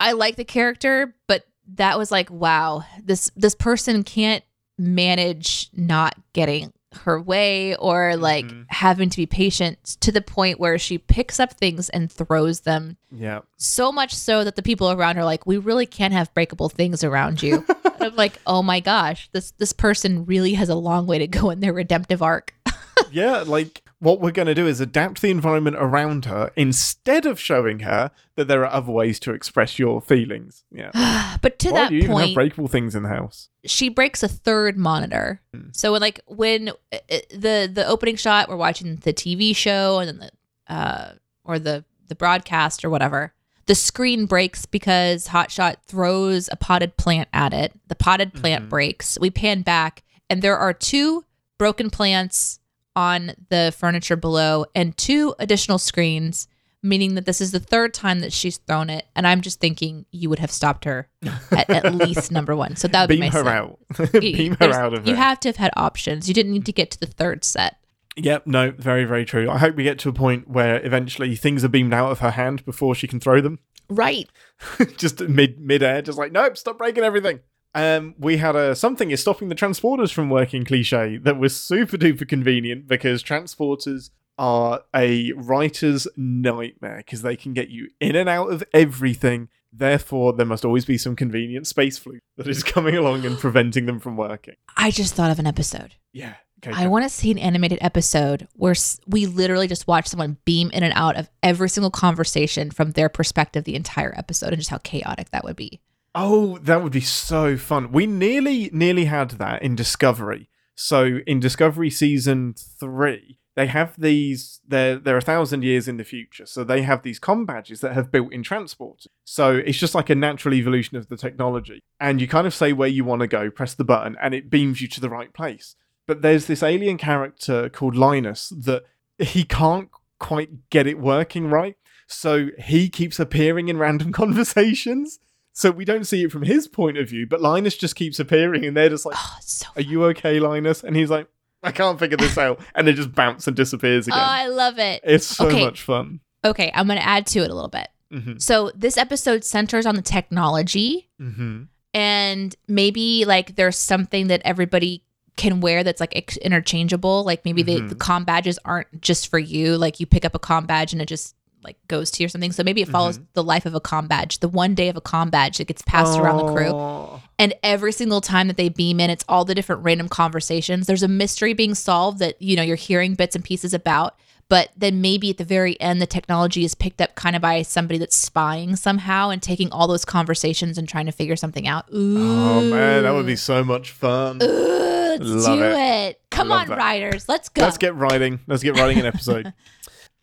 i like the character but that was like wow this this person can't manage not getting her way or like Mhm. having to be patient to the point where she picks up things and throws them Yeah. so much so that the people around are like we really can't have breakable things around you i'm like oh my gosh this this person really has a long way to go in their redemptive arc yeah, like what we're going to do is adapt the environment around her instead of showing her that there are other ways to express your feelings. Yeah. but to Why that do you even have breakable things in the house? she breaks a third monitor. Hmm. So when like when uh, uh, the the opening shot, we're watching the TV show and then the uh or the the broadcast or whatever. The screen breaks because Hotshot throws a potted plant at it. The potted plant Mhm. breaks. We pan back and there are two broken plants on the furniture below and two additional screens, meaning that this is the third time that she's thrown it. And I'm just thinking you would have stopped her at, at least number one. So that would be my her out. Beam her there's- out of it. You have to have had options. You didn't need to get to the third set. Yep, no, very, very true. I hope we get to a point where eventually things are beamed out of her hand before she can throw them. Right. just mid mid air, just like, nope, stop breaking everything. Um, we had a something is stopping the transporters from working cliche that was super duper convenient because transporters are a writer's nightmare because they can get you in and out of everything. Therefore, there must always be some convenient space flu that is coming along and preventing them from working. I just thought of an episode. Yeah. Okay. I want to see an animated episode where we literally just watch someone beam in and out of every single conversation from their perspective the entire episode and just how chaotic that would be. Oh, that would be so fun. We nearly nearly had that in Discovery. So in Discovery season three, they have these they're they're a thousand years in the future. So they have these com badges that have built in transport. So it's just like a natural evolution of the technology. And you kind of say where you want to go, press the button, and it beams you to the right place. But there's this alien character called Linus that he can't quite get it working right. So he keeps appearing in random conversations. So we don't see it from his point of view, but Linus just keeps appearing and they're just like, Oh, so Are you okay, Linus? And he's like, I can't figure this out. And it just bounces and disappears again. Oh. I love it. it's so okay. much fun. Okay, I'm going to add to it a little bit. hmm So this episode centers on the technology hmm and maybe like there's something that everybody can wear that's like ex- interchangeable like maybe they, Mhm. the com badges aren't just for you like you pick up a com badge and it just like goes to or something so maybe it follows Mm-hmm. the life of a com badge the one day of a com badge that gets passed around the crew Oh. and every single time that they beam in it's all the different random conversations there's a mystery being solved that you know you're hearing bits and pieces about but then maybe at the very end the technology is picked up kind of by somebody that's spying somehow and taking all those conversations and trying to figure something out Ooh. Oh man, that would be so much fun. Ooh, let's Love do it. it. Come Love on, that. writers. Let's go. Let's get writing. Let's get writing an episode.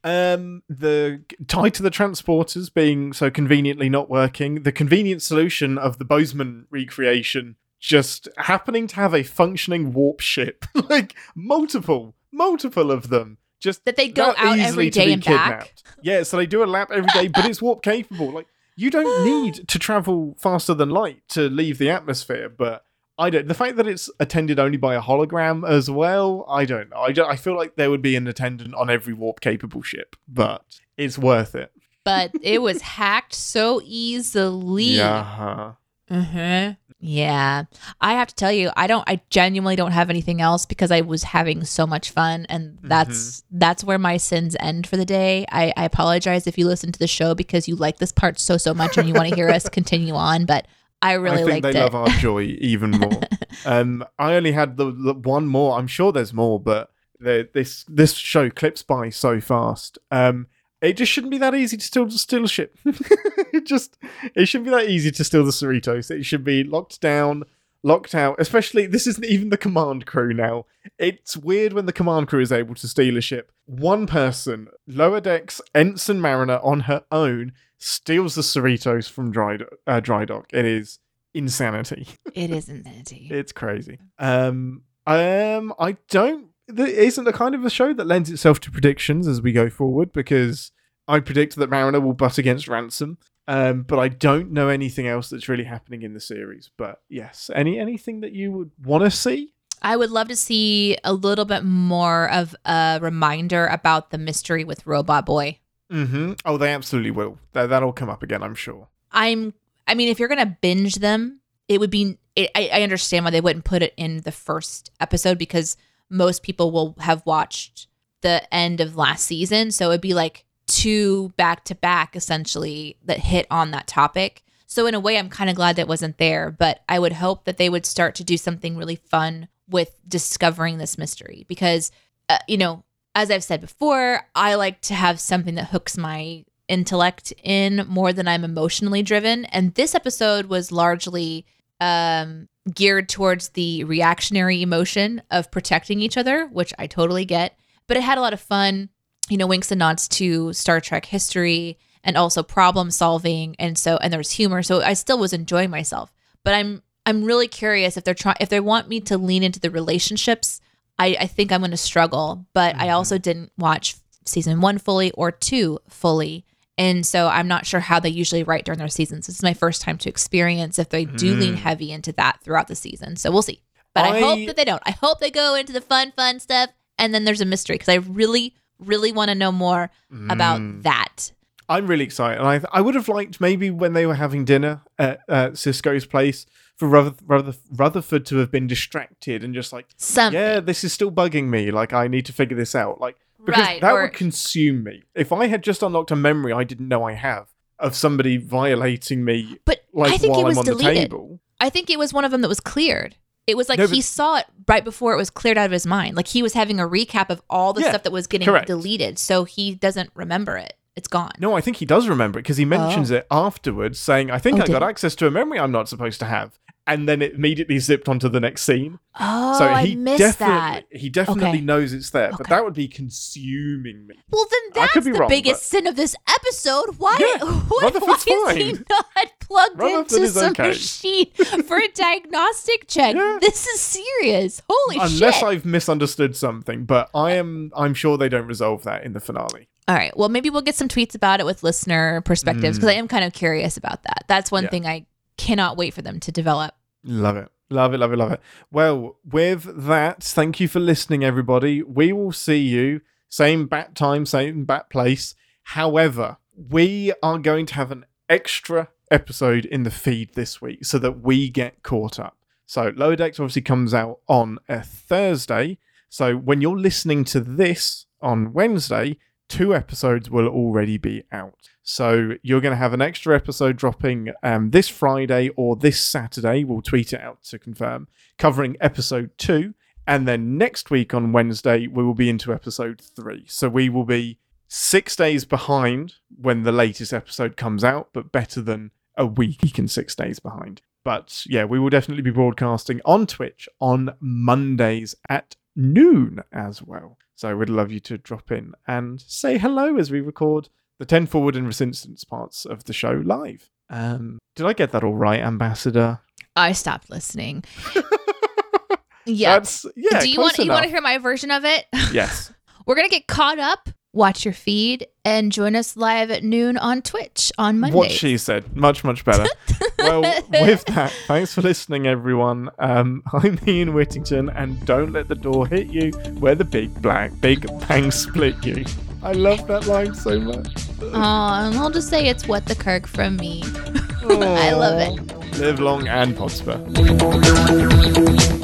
um, the tied to the transporters being so conveniently not working, the convenient solution of the Bozeman recreation just happening to have a functioning warp ship, like multiple, multiple of them. Just that they go out every day every to day be and back. Yeah, so they do a lap every day, but it's warp capable. Like you don't need to travel faster than light to leave the atmosphere, but I don't. The fact that it's attended only by a hologram as well, I don't know. I, don't, I feel like there would be an attendant on every warp capable ship, but it's worth it. But it was hacked so easily. Yeah. Uh-huh. Yeah. I have to tell you, I don't I genuinely don't have anything else because I was having so much fun and that's that's where my sins end for the day. I, I apologize if you listen to the show because you like this part so so much and you want to hear us continue on, but I really. I think they it. love our joy even more. um, I only had the, the one more. I'm sure there's more, but The, this this show clips by so fast. Um, it just shouldn't be that easy to steal steal a ship. it just it shouldn't be that easy to steal the Cerritos. It should be locked down, locked out. Especially this isn't even the command crew now. It's weird when the command crew is able to steal a ship. One person, lower decks ensign mariner on her own, steals the Cerritos from dry, uh, dry dock. It is insanity. It is insanity. It's crazy. Um, um, I don't. There isn't the kind of a show that lends itself to predictions as we go forward because I predict that Mariner will butt against Ransom. Um, but I don't know anything else that's really happening in the series. But yes, any anything that you would want to see? I would love to see a little bit more of a reminder about the mystery with Robot Boy. Mm-hmm. Oh, they absolutely will. That that'll come up again, I'm sure. I'm I mean if you're going to binge them, it would be it, I, I understand why they wouldn't put it in the first episode because most people will have watched the end of last season, so it'd be like two back to back essentially that hit on that topic. So in a way I'm kind of glad that wasn't there, but I would hope that they would start to do something really fun with discovering this mystery because uh, you know, as I've said before, I like to have something that hooks my intellect in more than I'm emotionally driven. And this episode was largely um, geared towards the reactionary emotion of protecting each other, which I totally get. But it had a lot of fun, you know, winks and nods to Star Trek history and also problem solving. And so, and there's humor. So I still was enjoying myself. But I'm, I'm really curious if they're trying, if they want me to lean into the relationships. I, I think I'm going to struggle. But I also mm-hmm. didn't watch season one fully or two fully. And so I'm not sure how they usually write during their seasons. This is my first time to experience if they do lean mm-hmm. heavy into that throughout the season. So we'll see. But I, I- hope that they don't. I hope they go into the fun, fun stuff. And then there's a mystery because I really, really want to know more about that. I'm really excited, and I I would have liked maybe when they were having dinner at uh, Sisko's place for Ruther, Ruther, Rutherford to have been distracted and just like, Something. yeah, this is still bugging me. Like I need to figure this out. Like because Right, that or- would consume me if I had just unlocked a memory I didn't know I have of somebody violating me. But Like I think while it was I'm on the deleted. table. I think it was one of them that was cleared. It was like No, he saw it right before it was cleared out of his mind. Like he was having a recap of all the Yeah, stuff that was getting correct. deleted. So he doesn't remember it. It's gone. No, I think he does remember it because he mentions oh. it afterwards, saying, "I think Oh, I got he? access to a memory I'm not supposed to have." And then it immediately zipped onto the next scene. Oh, so I he missed definitely that. he definitely Okay. knows it's there, but Okay. that would be consuming me. Well, then that's the wrong, biggest but- sin of this episode. Why, Yeah, why, Rutherford's why is he not plugged Rutherford into some okay. machine for a diagnostic check? Yeah. This is serious. Holy Unless shit. Unless I've misunderstood something, but I am I'm sure they don't resolve that in the finale. All right. Well, maybe we'll get some tweets about it with listener perspectives because I am kind of curious about that. That's one Mm. Yeah. thing I cannot wait for them to develop. Love it. Love it, love it, love it. Well, with that, thank you for listening, everybody. We will see you same bat time, same bat place. However, we are going to have an extra episode in the feed this week so that we get caught up. So, Lower Decks obviously comes out on a Thursday. So, when you're listening to this on Wednesday, two episodes will already be out. So you're going to have an extra episode dropping um, this Friday or this Saturday. We'll tweet it out to confirm, covering episode two. And then next week on Wednesday, we will be into episode three. So we will be six days behind when the latest episode comes out, but better than a week and six days behind. But yeah, we will definitely be broadcasting on Twitch on Mondays at noon as well. So I would love you to drop in and say hello as we record the 10 forward and ReSINstance parts of the show live. Um, did I get that all right, Ambassador? I stopped listening. yeah. That's, yeah, Do you want you want to hear my version of it? Yes. We're gonna get caught up. Watch your feed and join us live at noon on Twitch on Monday. What she said. Much, much better. well, with that, thanks for listening, everyone. Um, I'm Ian Whittington, and don't let the door hit you where the big black, big bang split you. I love that line so much. Oh, and I'll just say it's what the Kirk from me. I love it. Live long and prosper.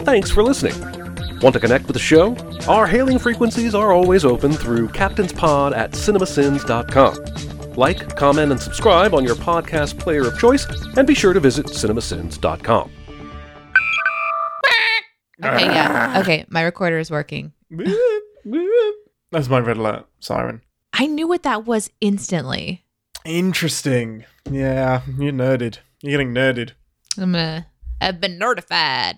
Thanks for listening. Want to connect with the show? Our hailing frequencies are always open through captainspod at cinemasins.com. Like, comment, and subscribe on your podcast player of choice, and be sure to visit cinemasins.com. Okay, yeah. Okay, my recorder is working. That's my red alert siren. I knew what that was instantly. Interesting. Yeah, you're nerded. You're getting nerded. I'm a, I've been notified.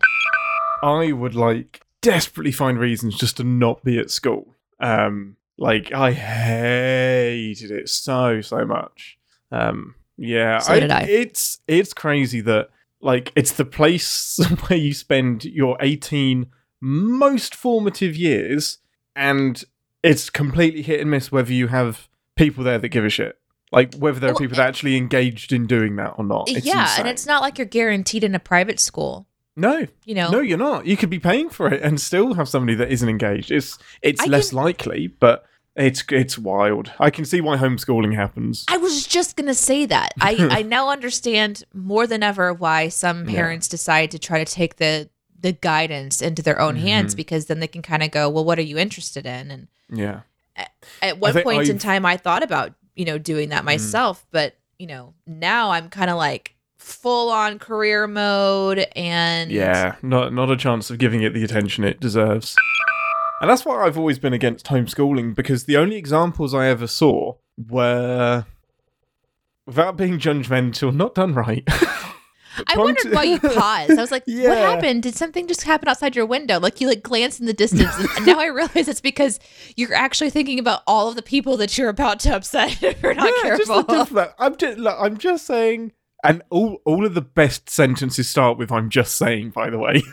I would like desperately find reasons just to not be at school. Um, like I hated it so so much. Um, yeah, So did I. It's it's crazy that like it's the place where you spend your 18 most formative years, and it's completely hit and miss whether you have people there that give a shit. Like whether there are Well, people that actually engaged in doing that or not. It's yeah, insane. and it's not like you're guaranteed in a private school. No, You know, no, you're not. You could be paying for it and still have somebody that isn't engaged. It's it's I less can- likely, but it's it's wild. I can see why homeschooling happens. I was just gonna say that. I I now understand more than ever why some Yeah. parents decide to try to take the the guidance into their own hands Mhm. because then they can kind of go, well, what are you interested in? And yeah, at one point in I've- time, I thought about you know doing that myself, but you know now I'm kind of like full on career mode and yeah, not not a chance of giving it the attention it deserves. And that's why I've always been against homeschooling because the only examples I ever saw were, without being judgmental, not done right. I wondered why you paused. I was like, Yeah. "What happened? Did something just happen outside your window?" Like you like glanced in the distance, and now I realize it's because you're actually thinking about all of the people that you're about to upset if you're not Yeah, careful. diff- like, I'm just, look, I'm just saying, and all all of the best sentences start with "I'm just saying." By the way,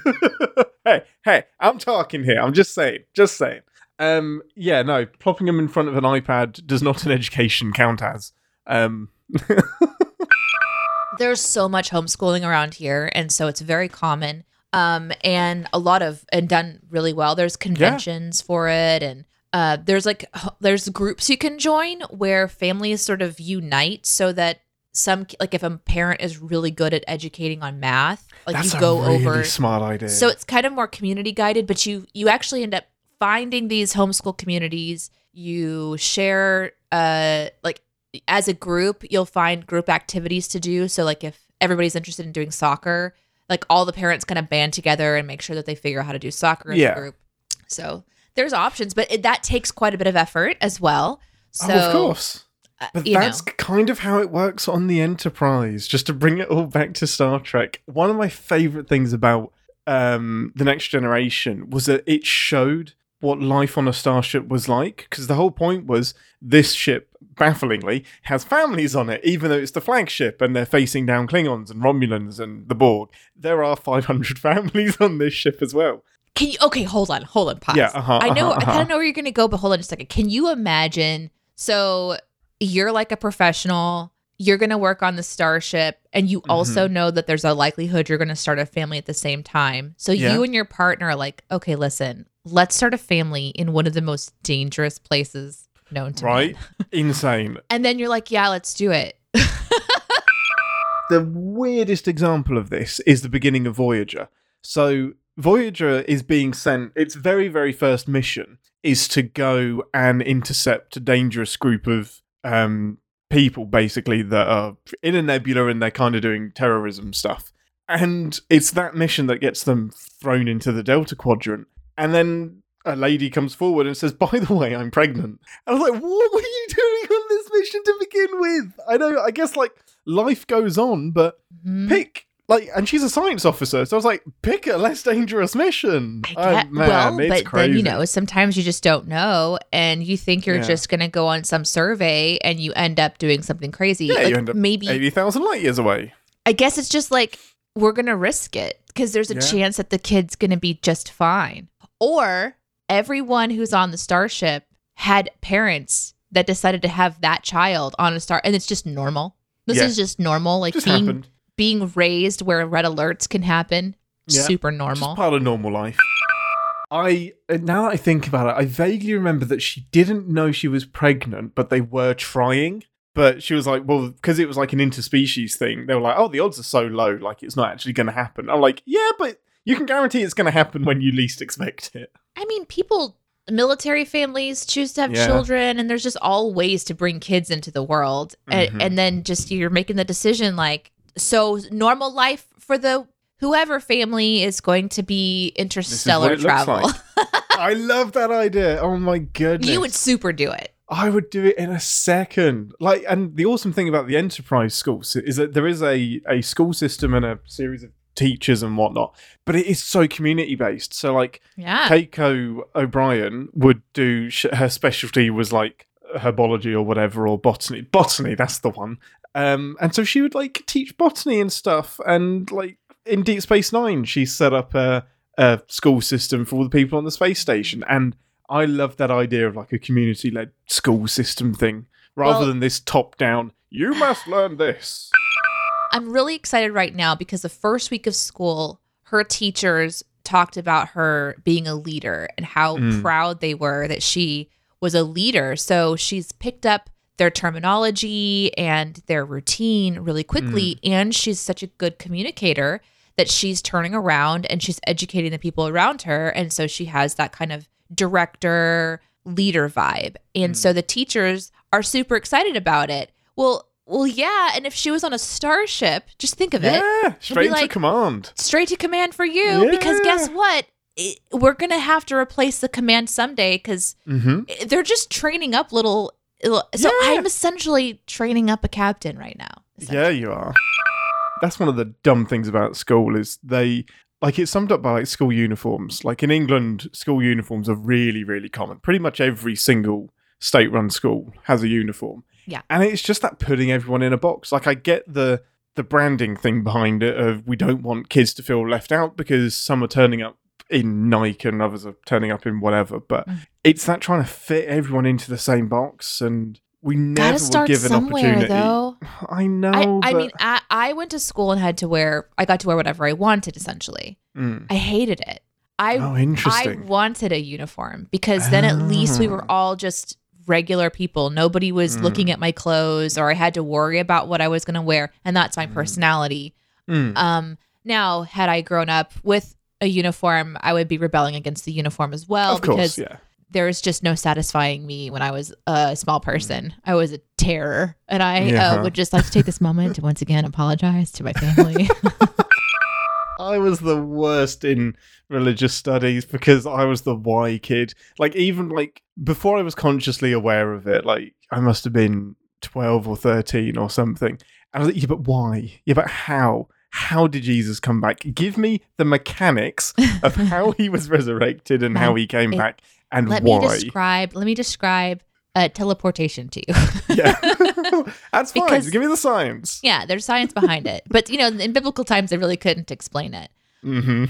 hey, hey, I'm talking here. I'm just saying, just saying. Um, yeah, no, plopping them in front of an iPad does not an education count as. Um, There's so much homeschooling around here, and so it's very common. Um, and a lot of and done really well. There's conventions for it, and uh, there's like there's groups you can join where families sort of unite so that some like if a parent is really good at educating on math, like that's you go a really over smart idea. So it's kind of more community guided, but you you actually end up finding these homeschool communities. You share uh like as a group, you'll find group activities to do. So like if everybody's interested in doing soccer, like all the parents kind of band together and make sure that they figure out how to do soccer in Yeah. a group. So there's options, but it, that takes quite a bit of effort as well. So oh, of course. Uh, But that's know. kind of how it works on the Enterprise. Just to bring it all back to Star Trek, one of my favorite things about um, the Next Generation was that it showed what life on a starship was like. Because the whole point was this ship, bafflingly, has families on it, even though it's the flagship and they're facing down Klingons and Romulans and the Borg. There are 500 families on this ship as well. Can you okay, hold on, hold on, pause. Yeah, uh-huh, I know uh-huh, I kind uh-huh. of know where you're gonna go, but hold on just a second. Can you imagine so you're like a professional, you're gonna work on the starship, and you Mm-hmm. also know that there's a likelihood you're gonna start a family at the same time. So Yeah. you and your partner are like, okay, listen, let's start a family in one of the most dangerous places known to Right? Insane. And then you're like, yeah, let's do it. the weirdest example of this is the beginning of Voyager. So Voyager is being sent. Its very very first mission is to go and intercept a dangerous group of um, people, basically that are in a nebula and they're kind of doing terrorism stuff. And it's that mission that gets them thrown into the Delta Quadrant. And then a lady comes forward and says, "By the way, I'm pregnant." And I was like, "What were you doing on this mission to begin with?" I know. I guess like life goes on, but Mhm. pick like, and she's a science officer, so I was like, pick a less dangerous mission. I Oh, man, well, it's but crazy. then you know, sometimes you just don't know, and you think you're Yeah. just gonna go on some survey, and you end up doing something crazy. Yeah, like you end up maybe eighty thousand light years away. I guess it's just like we're gonna risk it because there's a Yeah. chance that the kid's gonna be just fine, or everyone who's on the starship had parents that decided to have that child on a star, and it's just normal. This Yeah. is just normal, like Just being happened. Being raised where red alerts can happen. Yeah. Super normal. part of normal life. I uh, now that I think about it, I vaguely remember that she didn't know she was pregnant, but they were trying. But she was like, well, because it was like an interspecies thing, they were like, oh, the odds are so low, like it's not actually going to happen. I'm like, yeah, but you can guarantee it's going to happen when you least expect it. I mean, people, military families choose to have Yeah. children, and there's just all ways to bring kids into the world. Mhm. And, and then just you're making the decision like, so normal life for the whoever family is going to be interstellar travel. like. I love that idea. Oh my goodness. You would super do it. I would do it in a second. Like, and the awesome thing about the enterprise schools is that there is a, a school system and a series of teachers and whatnot, but it is so community based. So, like, Yeah. Keiko O'Brien would do sh- her specialty was like herbology or whatever or botany. Botany, that's the one. Um, and so she would like teach botany and stuff. And like in Deep Space Nine, she set up a, a school system for all the people on the space station. And I love that idea of like a community led school system thing rather Well- than this top down. You must learn this. I'm really excited right now because the first week of school, her teachers talked about her being a leader and how Mm. proud they were that she was a leader. So she's picked up their terminology and their routine really quickly. And she's such a good communicator that she's turning around and she's educating the people around her. And so she has that kind of director leader vibe. And so the teachers are super excited about it. Well, well, yeah. And if she was on a starship, just think of it Yeah, straight like- command. straight to command for you. Because guess what? It- we're gonna have to replace the command someday because hmm they're just training up little. So Yeah. I'm essentially training up a captain right now. Yeah, you are. That's one of the dumb things about school is they like it's summed up by like school uniforms. Like in England, school uniforms are really, really common. Pretty much every single state-run school has a uniform. Yeah. and it's just that putting everyone in a box. Like I get the the branding thing behind it of we don't want kids to feel left out because some are turning up in Nike and others are turning up in whatever. But Mm. it's that trying to fit everyone into the same box and. We never were given opportunity. though. I know. I, I mean, I, I went to school and had to wear. I got to wear whatever I wanted. Essentially, Mm. I hated it. I Oh, I wanted a uniform because then at least we were Ah. all just regular people. Nobody was Mm. looking at my clothes or I had to worry about what I was going to wear. And that's my Mm. personality. Mm. Um, now, had I grown up with a uniform, I would be rebelling against the uniform as well of course, because yeah. there was just no satisfying me when I was a small person. I was a terror. And I Yeah. uh, would just like to take this moment to once again apologize to my family. I was the worst in religious studies because I was the Y kid. Like even like before I was consciously aware of it, like I must have been twelve or thirteen or something. And I was like, yeah, but why? Yeah, but how? How did Jesus come back? Give me the mechanics of how he was resurrected and how he came it- back and let why. me describe let me describe uh, teleportation to you. yeah, that's fine. Because- Give me the science. yeah, there's science behind it. But you know, in biblical times they really couldn't explain it. hmm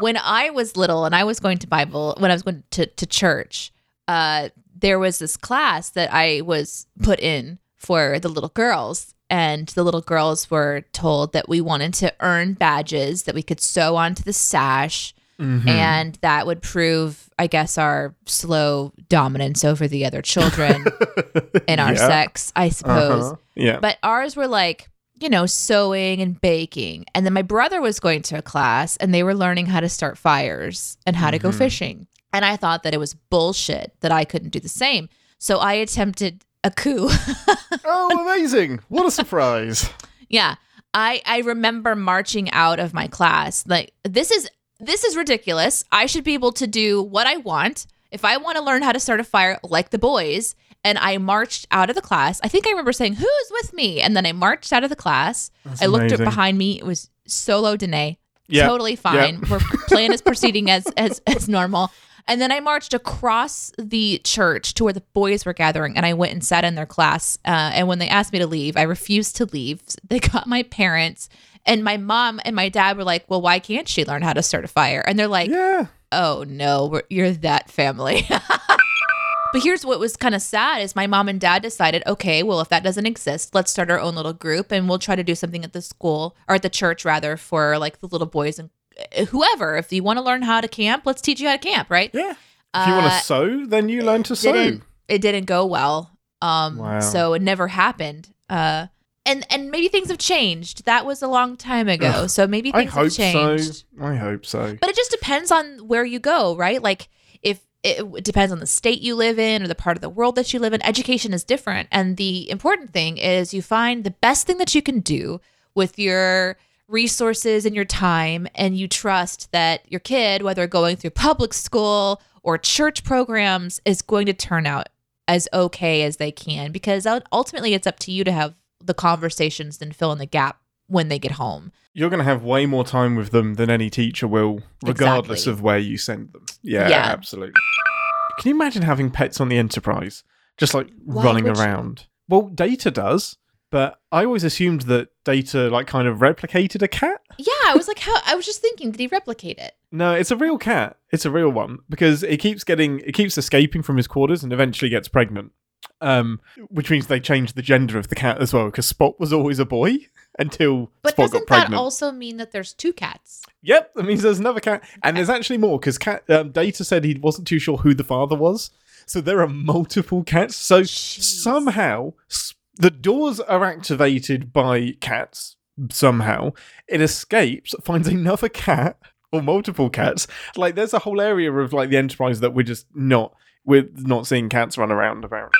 when I was little and I was going to Bible when I was going to, to church, uh, there was this class that I was put in for the little girls. And the little girls were told that we wanted to earn badges that we could sew onto the sash. Mm-hmm. And that would prove, I guess, our slow dominance over the other children in our Yeah. sex, I suppose. Uh-huh. Yeah. But ours were like, you know, sewing and baking. And then my brother was going to a class and they were learning how to start fires and how to go Mhm. fishing. And I thought that it was bullshit that I couldn't do the same. So I attempted a coup. oh, amazing! What a surprise! yeah. I I remember marching out of my class like this is this is ridiculous. I should be able to do what I want. If I want to learn how to start a fire like the boys, and I marched out of the class. I think I remember saying, "Who's with me?" And then I marched out of the class. That's I looked amazing. up behind me. It was solo Deneé. Yeah. Totally fine. We're plan is proceeding as as as normal. And then I marched across the church to where the boys were gathering, and I went and sat in their class. Uh, and when they asked me to leave, I refused to leave. They got my parents, and my mom and my dad were like, "Well, why can't she learn how to start a fire?" And they're like, Yeah. oh no, we're, you're that family. but here's what was kind of sad is my mom and dad decided, okay, well, if that doesn't exist, let's start our own little group and we'll try to do something at the school or at the church rather for like the little boys and whoever. If you want to learn how to camp, let's teach you how to camp, right? Yeah. If you want Uh, to sew, then you learn to sew. didn't it didn't go well. Um Wow. so it never happened. Uh and and maybe things have changed. That was a long time ago. Ugh. so maybe I things hope have changed. so. I hope so. But it just depends on where you go, right? Like if it depends on the state you live in or the part of the world that you live in. Education is different. And the important thing is you find the best thing that you can do with your resources and your time and you trust that your kid whether going through public school or church programs is going to turn out as okay as they can because ultimately it's up to you to have the conversations and fill in the gap when they get home. You're going to have way more time with them than any teacher will, regardless Exactly. of where you send them. Yeah, Yeah. absolutely. Can you imagine having pets on the Enterprise, just like Why running would you? around? Well, Data does, but I always assumed that Data like kind of replicated a cat. Yeah, I was like how I was just thinking did he replicate it? No, it's a real cat. It's a real one because it keeps getting, it keeps escaping from his quarters and eventually gets pregnant. Um, which means they changed the gender of the cat as well because Spot was always a boy until But Spot got doesn't that also mean that there's two cats? Yep, that means there's another cat, and there's actually more because cat um, Data said he wasn't too sure who the father was. So there are multiple cats. So Jeez. somehow the doors are activated by cats. Somehow it escapes, finds another cat or multiple cats. Like there's a whole area of like the Enterprise that we're just not we're not seeing cats run around about.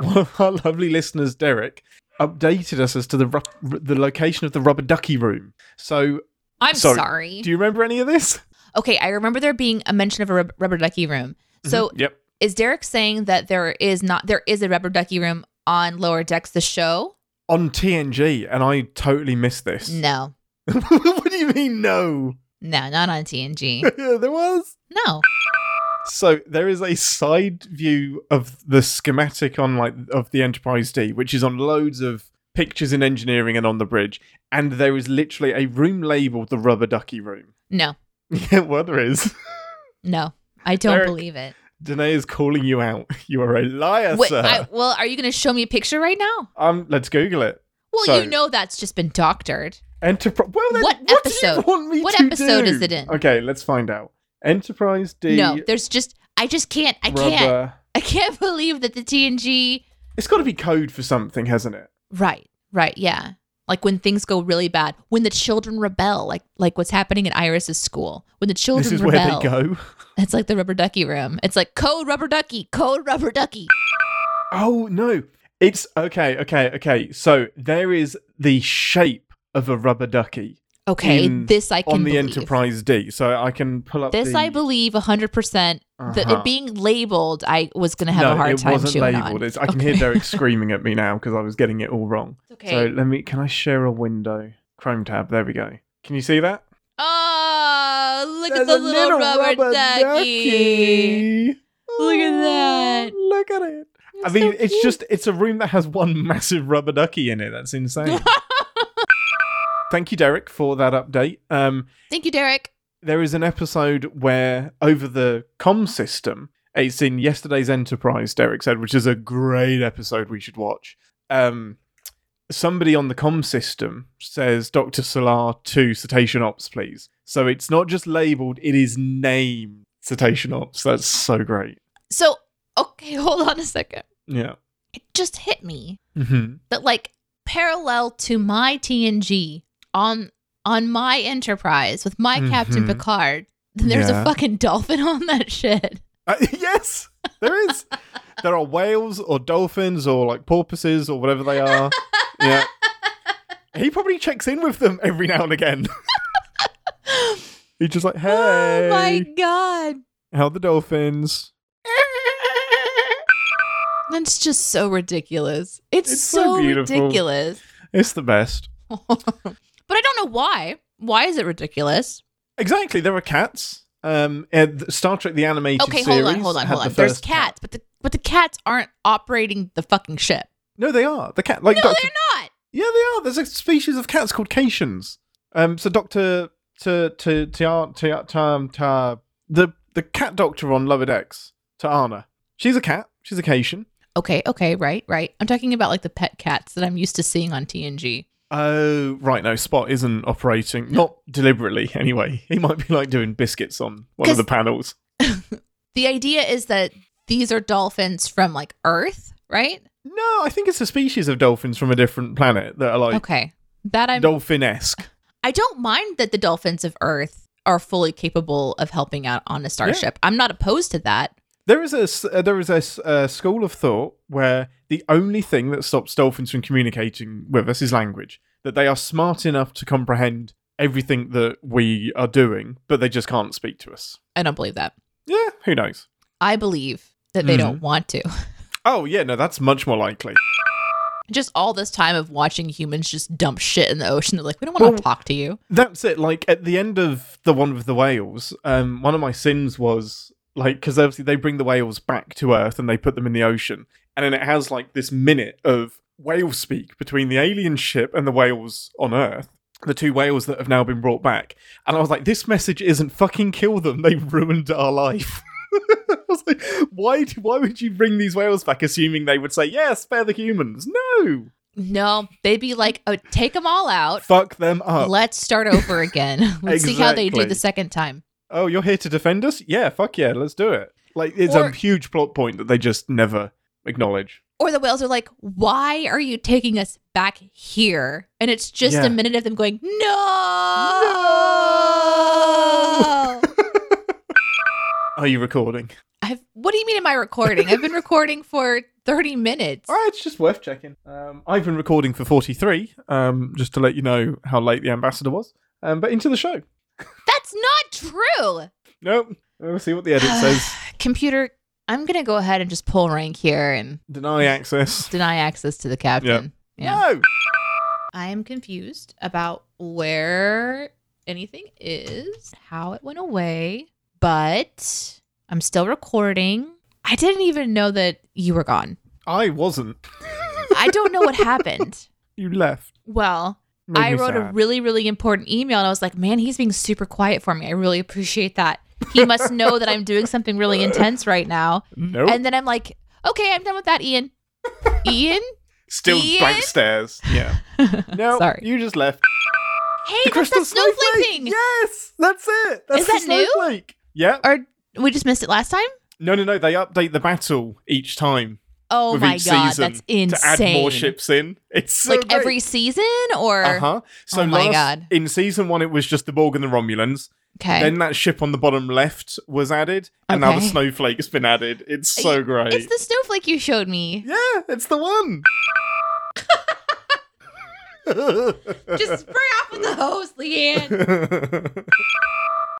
One of our lovely listeners, Derek, updated us as to the ru- the location of the rubber ducky room. So I'm Sorry. sorry. do you remember any of this? okay, I remember there being a mention of a rub- rubber ducky room. So mm-hmm, Yep. is Derek saying that there is not there is a rubber ducky room on Lower Decks the show? On TNG, and I totally missed this. No. what do you mean, no? No, not on TNG. there was. No. So there is a side view of the schematic on like of the Enterprise D, which is on loads of pictures in engineering and on the bridge, and there is literally a room labeled the Rubber Ducky Room. No. Yeah, well, there is. No. I don't Derek, believe it. Deneé is calling you out. You are a liar, Wait, sir. I, well, are you going to show me a picture right now? um, let's Google it. Well, So- you know that's just been doctored. Enterprise. Well, then, What what episode? What episode is it in? Okay, let's find out. Enterprise D. No, there's just I just can't I rubber. can't I can't believe that the TNG It's got to be code for something, hasn't it? Right. Right, yeah. Like when things go really bad, when the children rebel, like like what's happening at Iris's school. When the children This is rebel. where they go. It's like the rubber ducky room. It's like code rubber ducky, code rubber ducky. Oh no, it's okay, okay, okay. So there is the shape of a rubber ducky Okay, In- this I can on the believe. Enterprise D. So I can pull up This the- I believe 100% that Uh-huh. it being labeled I was going to have no, a hard time. it wasn't labeled. It's, I can Okay. hear Derek screaming at me now because I was getting it all wrong. okay. So let me. Can I share a window? Chrome tab. There we go. Can you see that? Oh, look There's at the a little, rubber, ducky. Look at Oh, that. Look at it. I mean, so it's just it's a room that has one massive rubber ducky in it. That's insane. Thank you, Derek, for that update. Um, Thank you, Derek. there is an episode where over the com system, it's in yesterday's Enterprise. Derek said, which is a great episode we should watch. Um, somebody on the com system says, "Doctor Selar to Cetacean Ops, please." So it's not just labeled; it is named Cetacean Ops. That's so great. So, okay, hold on a second. Yeah. It just hit me hmm that like parallel to my TNG on on my Enterprise with my Captain Mhm. Picard, there's Yeah. a fucking dolphin on that shit. Uh, yes, there is. there are whales or dolphins or like porpoises or whatever they are. Yeah. He probably checks in with them every now and again. He's just like, hey, Oh my god. how are the dolphins? That's just so ridiculous. It's, It's so so, ridiculous. It's the best. But I don't know why. Why is it ridiculous? Exactly. There are cats. Um, and Star Trek the animated Okay, hold on, hold on, hold the on. There's first cat. cats, but the but the cats aren't operating the fucking ship. No, they are. The cat, like no, Doctor. they're not. Yeah, they are. There's a species of cats called Caitians. Um, so Doctor to to to to to to the the cat doctor on love Lower Decks, T'Ana. She's a cat. She's a Caitian. Okay, okay, right, right. I'm talking about like the pet cats that I'm used to seeing on TNG. Oh, right. No, Spot isn't operating, not deliberately anyway. He might be like doing biscuits on one of the panels. The idea is that these are dolphins from like Earth, right? No, I think it's a species of dolphins from a different planet that are like Okay. That I'm dolphin esque. I don't mind that the dolphins of Earth are fully capable of helping out on a starship. I'm not opposed to that. There is a uh, there is a, a school of thought where the only thing that stops dolphins from communicating with us is language. that they are smart enough to comprehend everything that we are doing, but they just can't speak to us. I don't believe that. Yeah, who knows? I believe that they Mhm. don't want to. Oh, yeah, no, that's much more likely. Just all this time of watching humans just dump shit in the ocean. They're like, we don't want to talk to you. That's it. Like at the end of the one with the whales, um, one of my sins was like because obviously they bring the whales back to Earth and they put them in the ocean, and then it has like this minute of whale speak between the alien ship and the whales on Earth. The two whales that have now been brought back, and I was like, "This message isn't fucking kill them. They ruined our life." I was like, "Why? do- Why would you bring these whales back, assuming they would say yes, spare the humans? No, No, they'd be like, oh, take them all out. fuck them up." Let's start over again. Let's see how they do the second time. Oh, you're here to defend us? Yeah, fuck yeah, let's do it. Like, it's Or- a huge plot point that they just never acknowledge. Or the whales are like, why are you taking us back here? And it's just Yeah. a minute of them going, no. Are you recording? I've, what do you mean am I recording? I've been recording for 30 minutes. All right, it's just worth checking. Um, I've been recording for 43, um, just to let you know how late the ambassador was. Um, but into the show. That's not true. Nope. We'll see what the edit says. Computer, I'm going to go ahead and just pull rank here and Deny access. deny access to the captain. Yeah. No. I am confused about where anything is, how it went away, but I'm still recording. I didn't even know that you were gone. I wasn't. I don't know what happened. You left. Well, Made I me wrote a really, really important email and I was like, man, he's being super quiet for me. I really appreciate that. He must know that I'm doing something really intense right now. Nope. And then I'm like, okay, I'm done with that, Ian. Ian? Still Ian? blank stares. Yeah. No, Sorry. you just left. Hey, that's the snowflake thing. Yes, that's it. That's Is that the new? snowflake. Yeah. Or we just missed it last time? No, no, no. They update the battle each time Oh my god, that's insane! to add more ships in. It's so like every season, or Uh huh. So Oh my last, God. in season one, it was just the Borg and the Romulans. okay, Then that ship on the bottom left was added, and now the snowflake's been added. It's so great. it's the snowflake you showed me. yeah, it's the one. Just spray off with the hose, Leanne.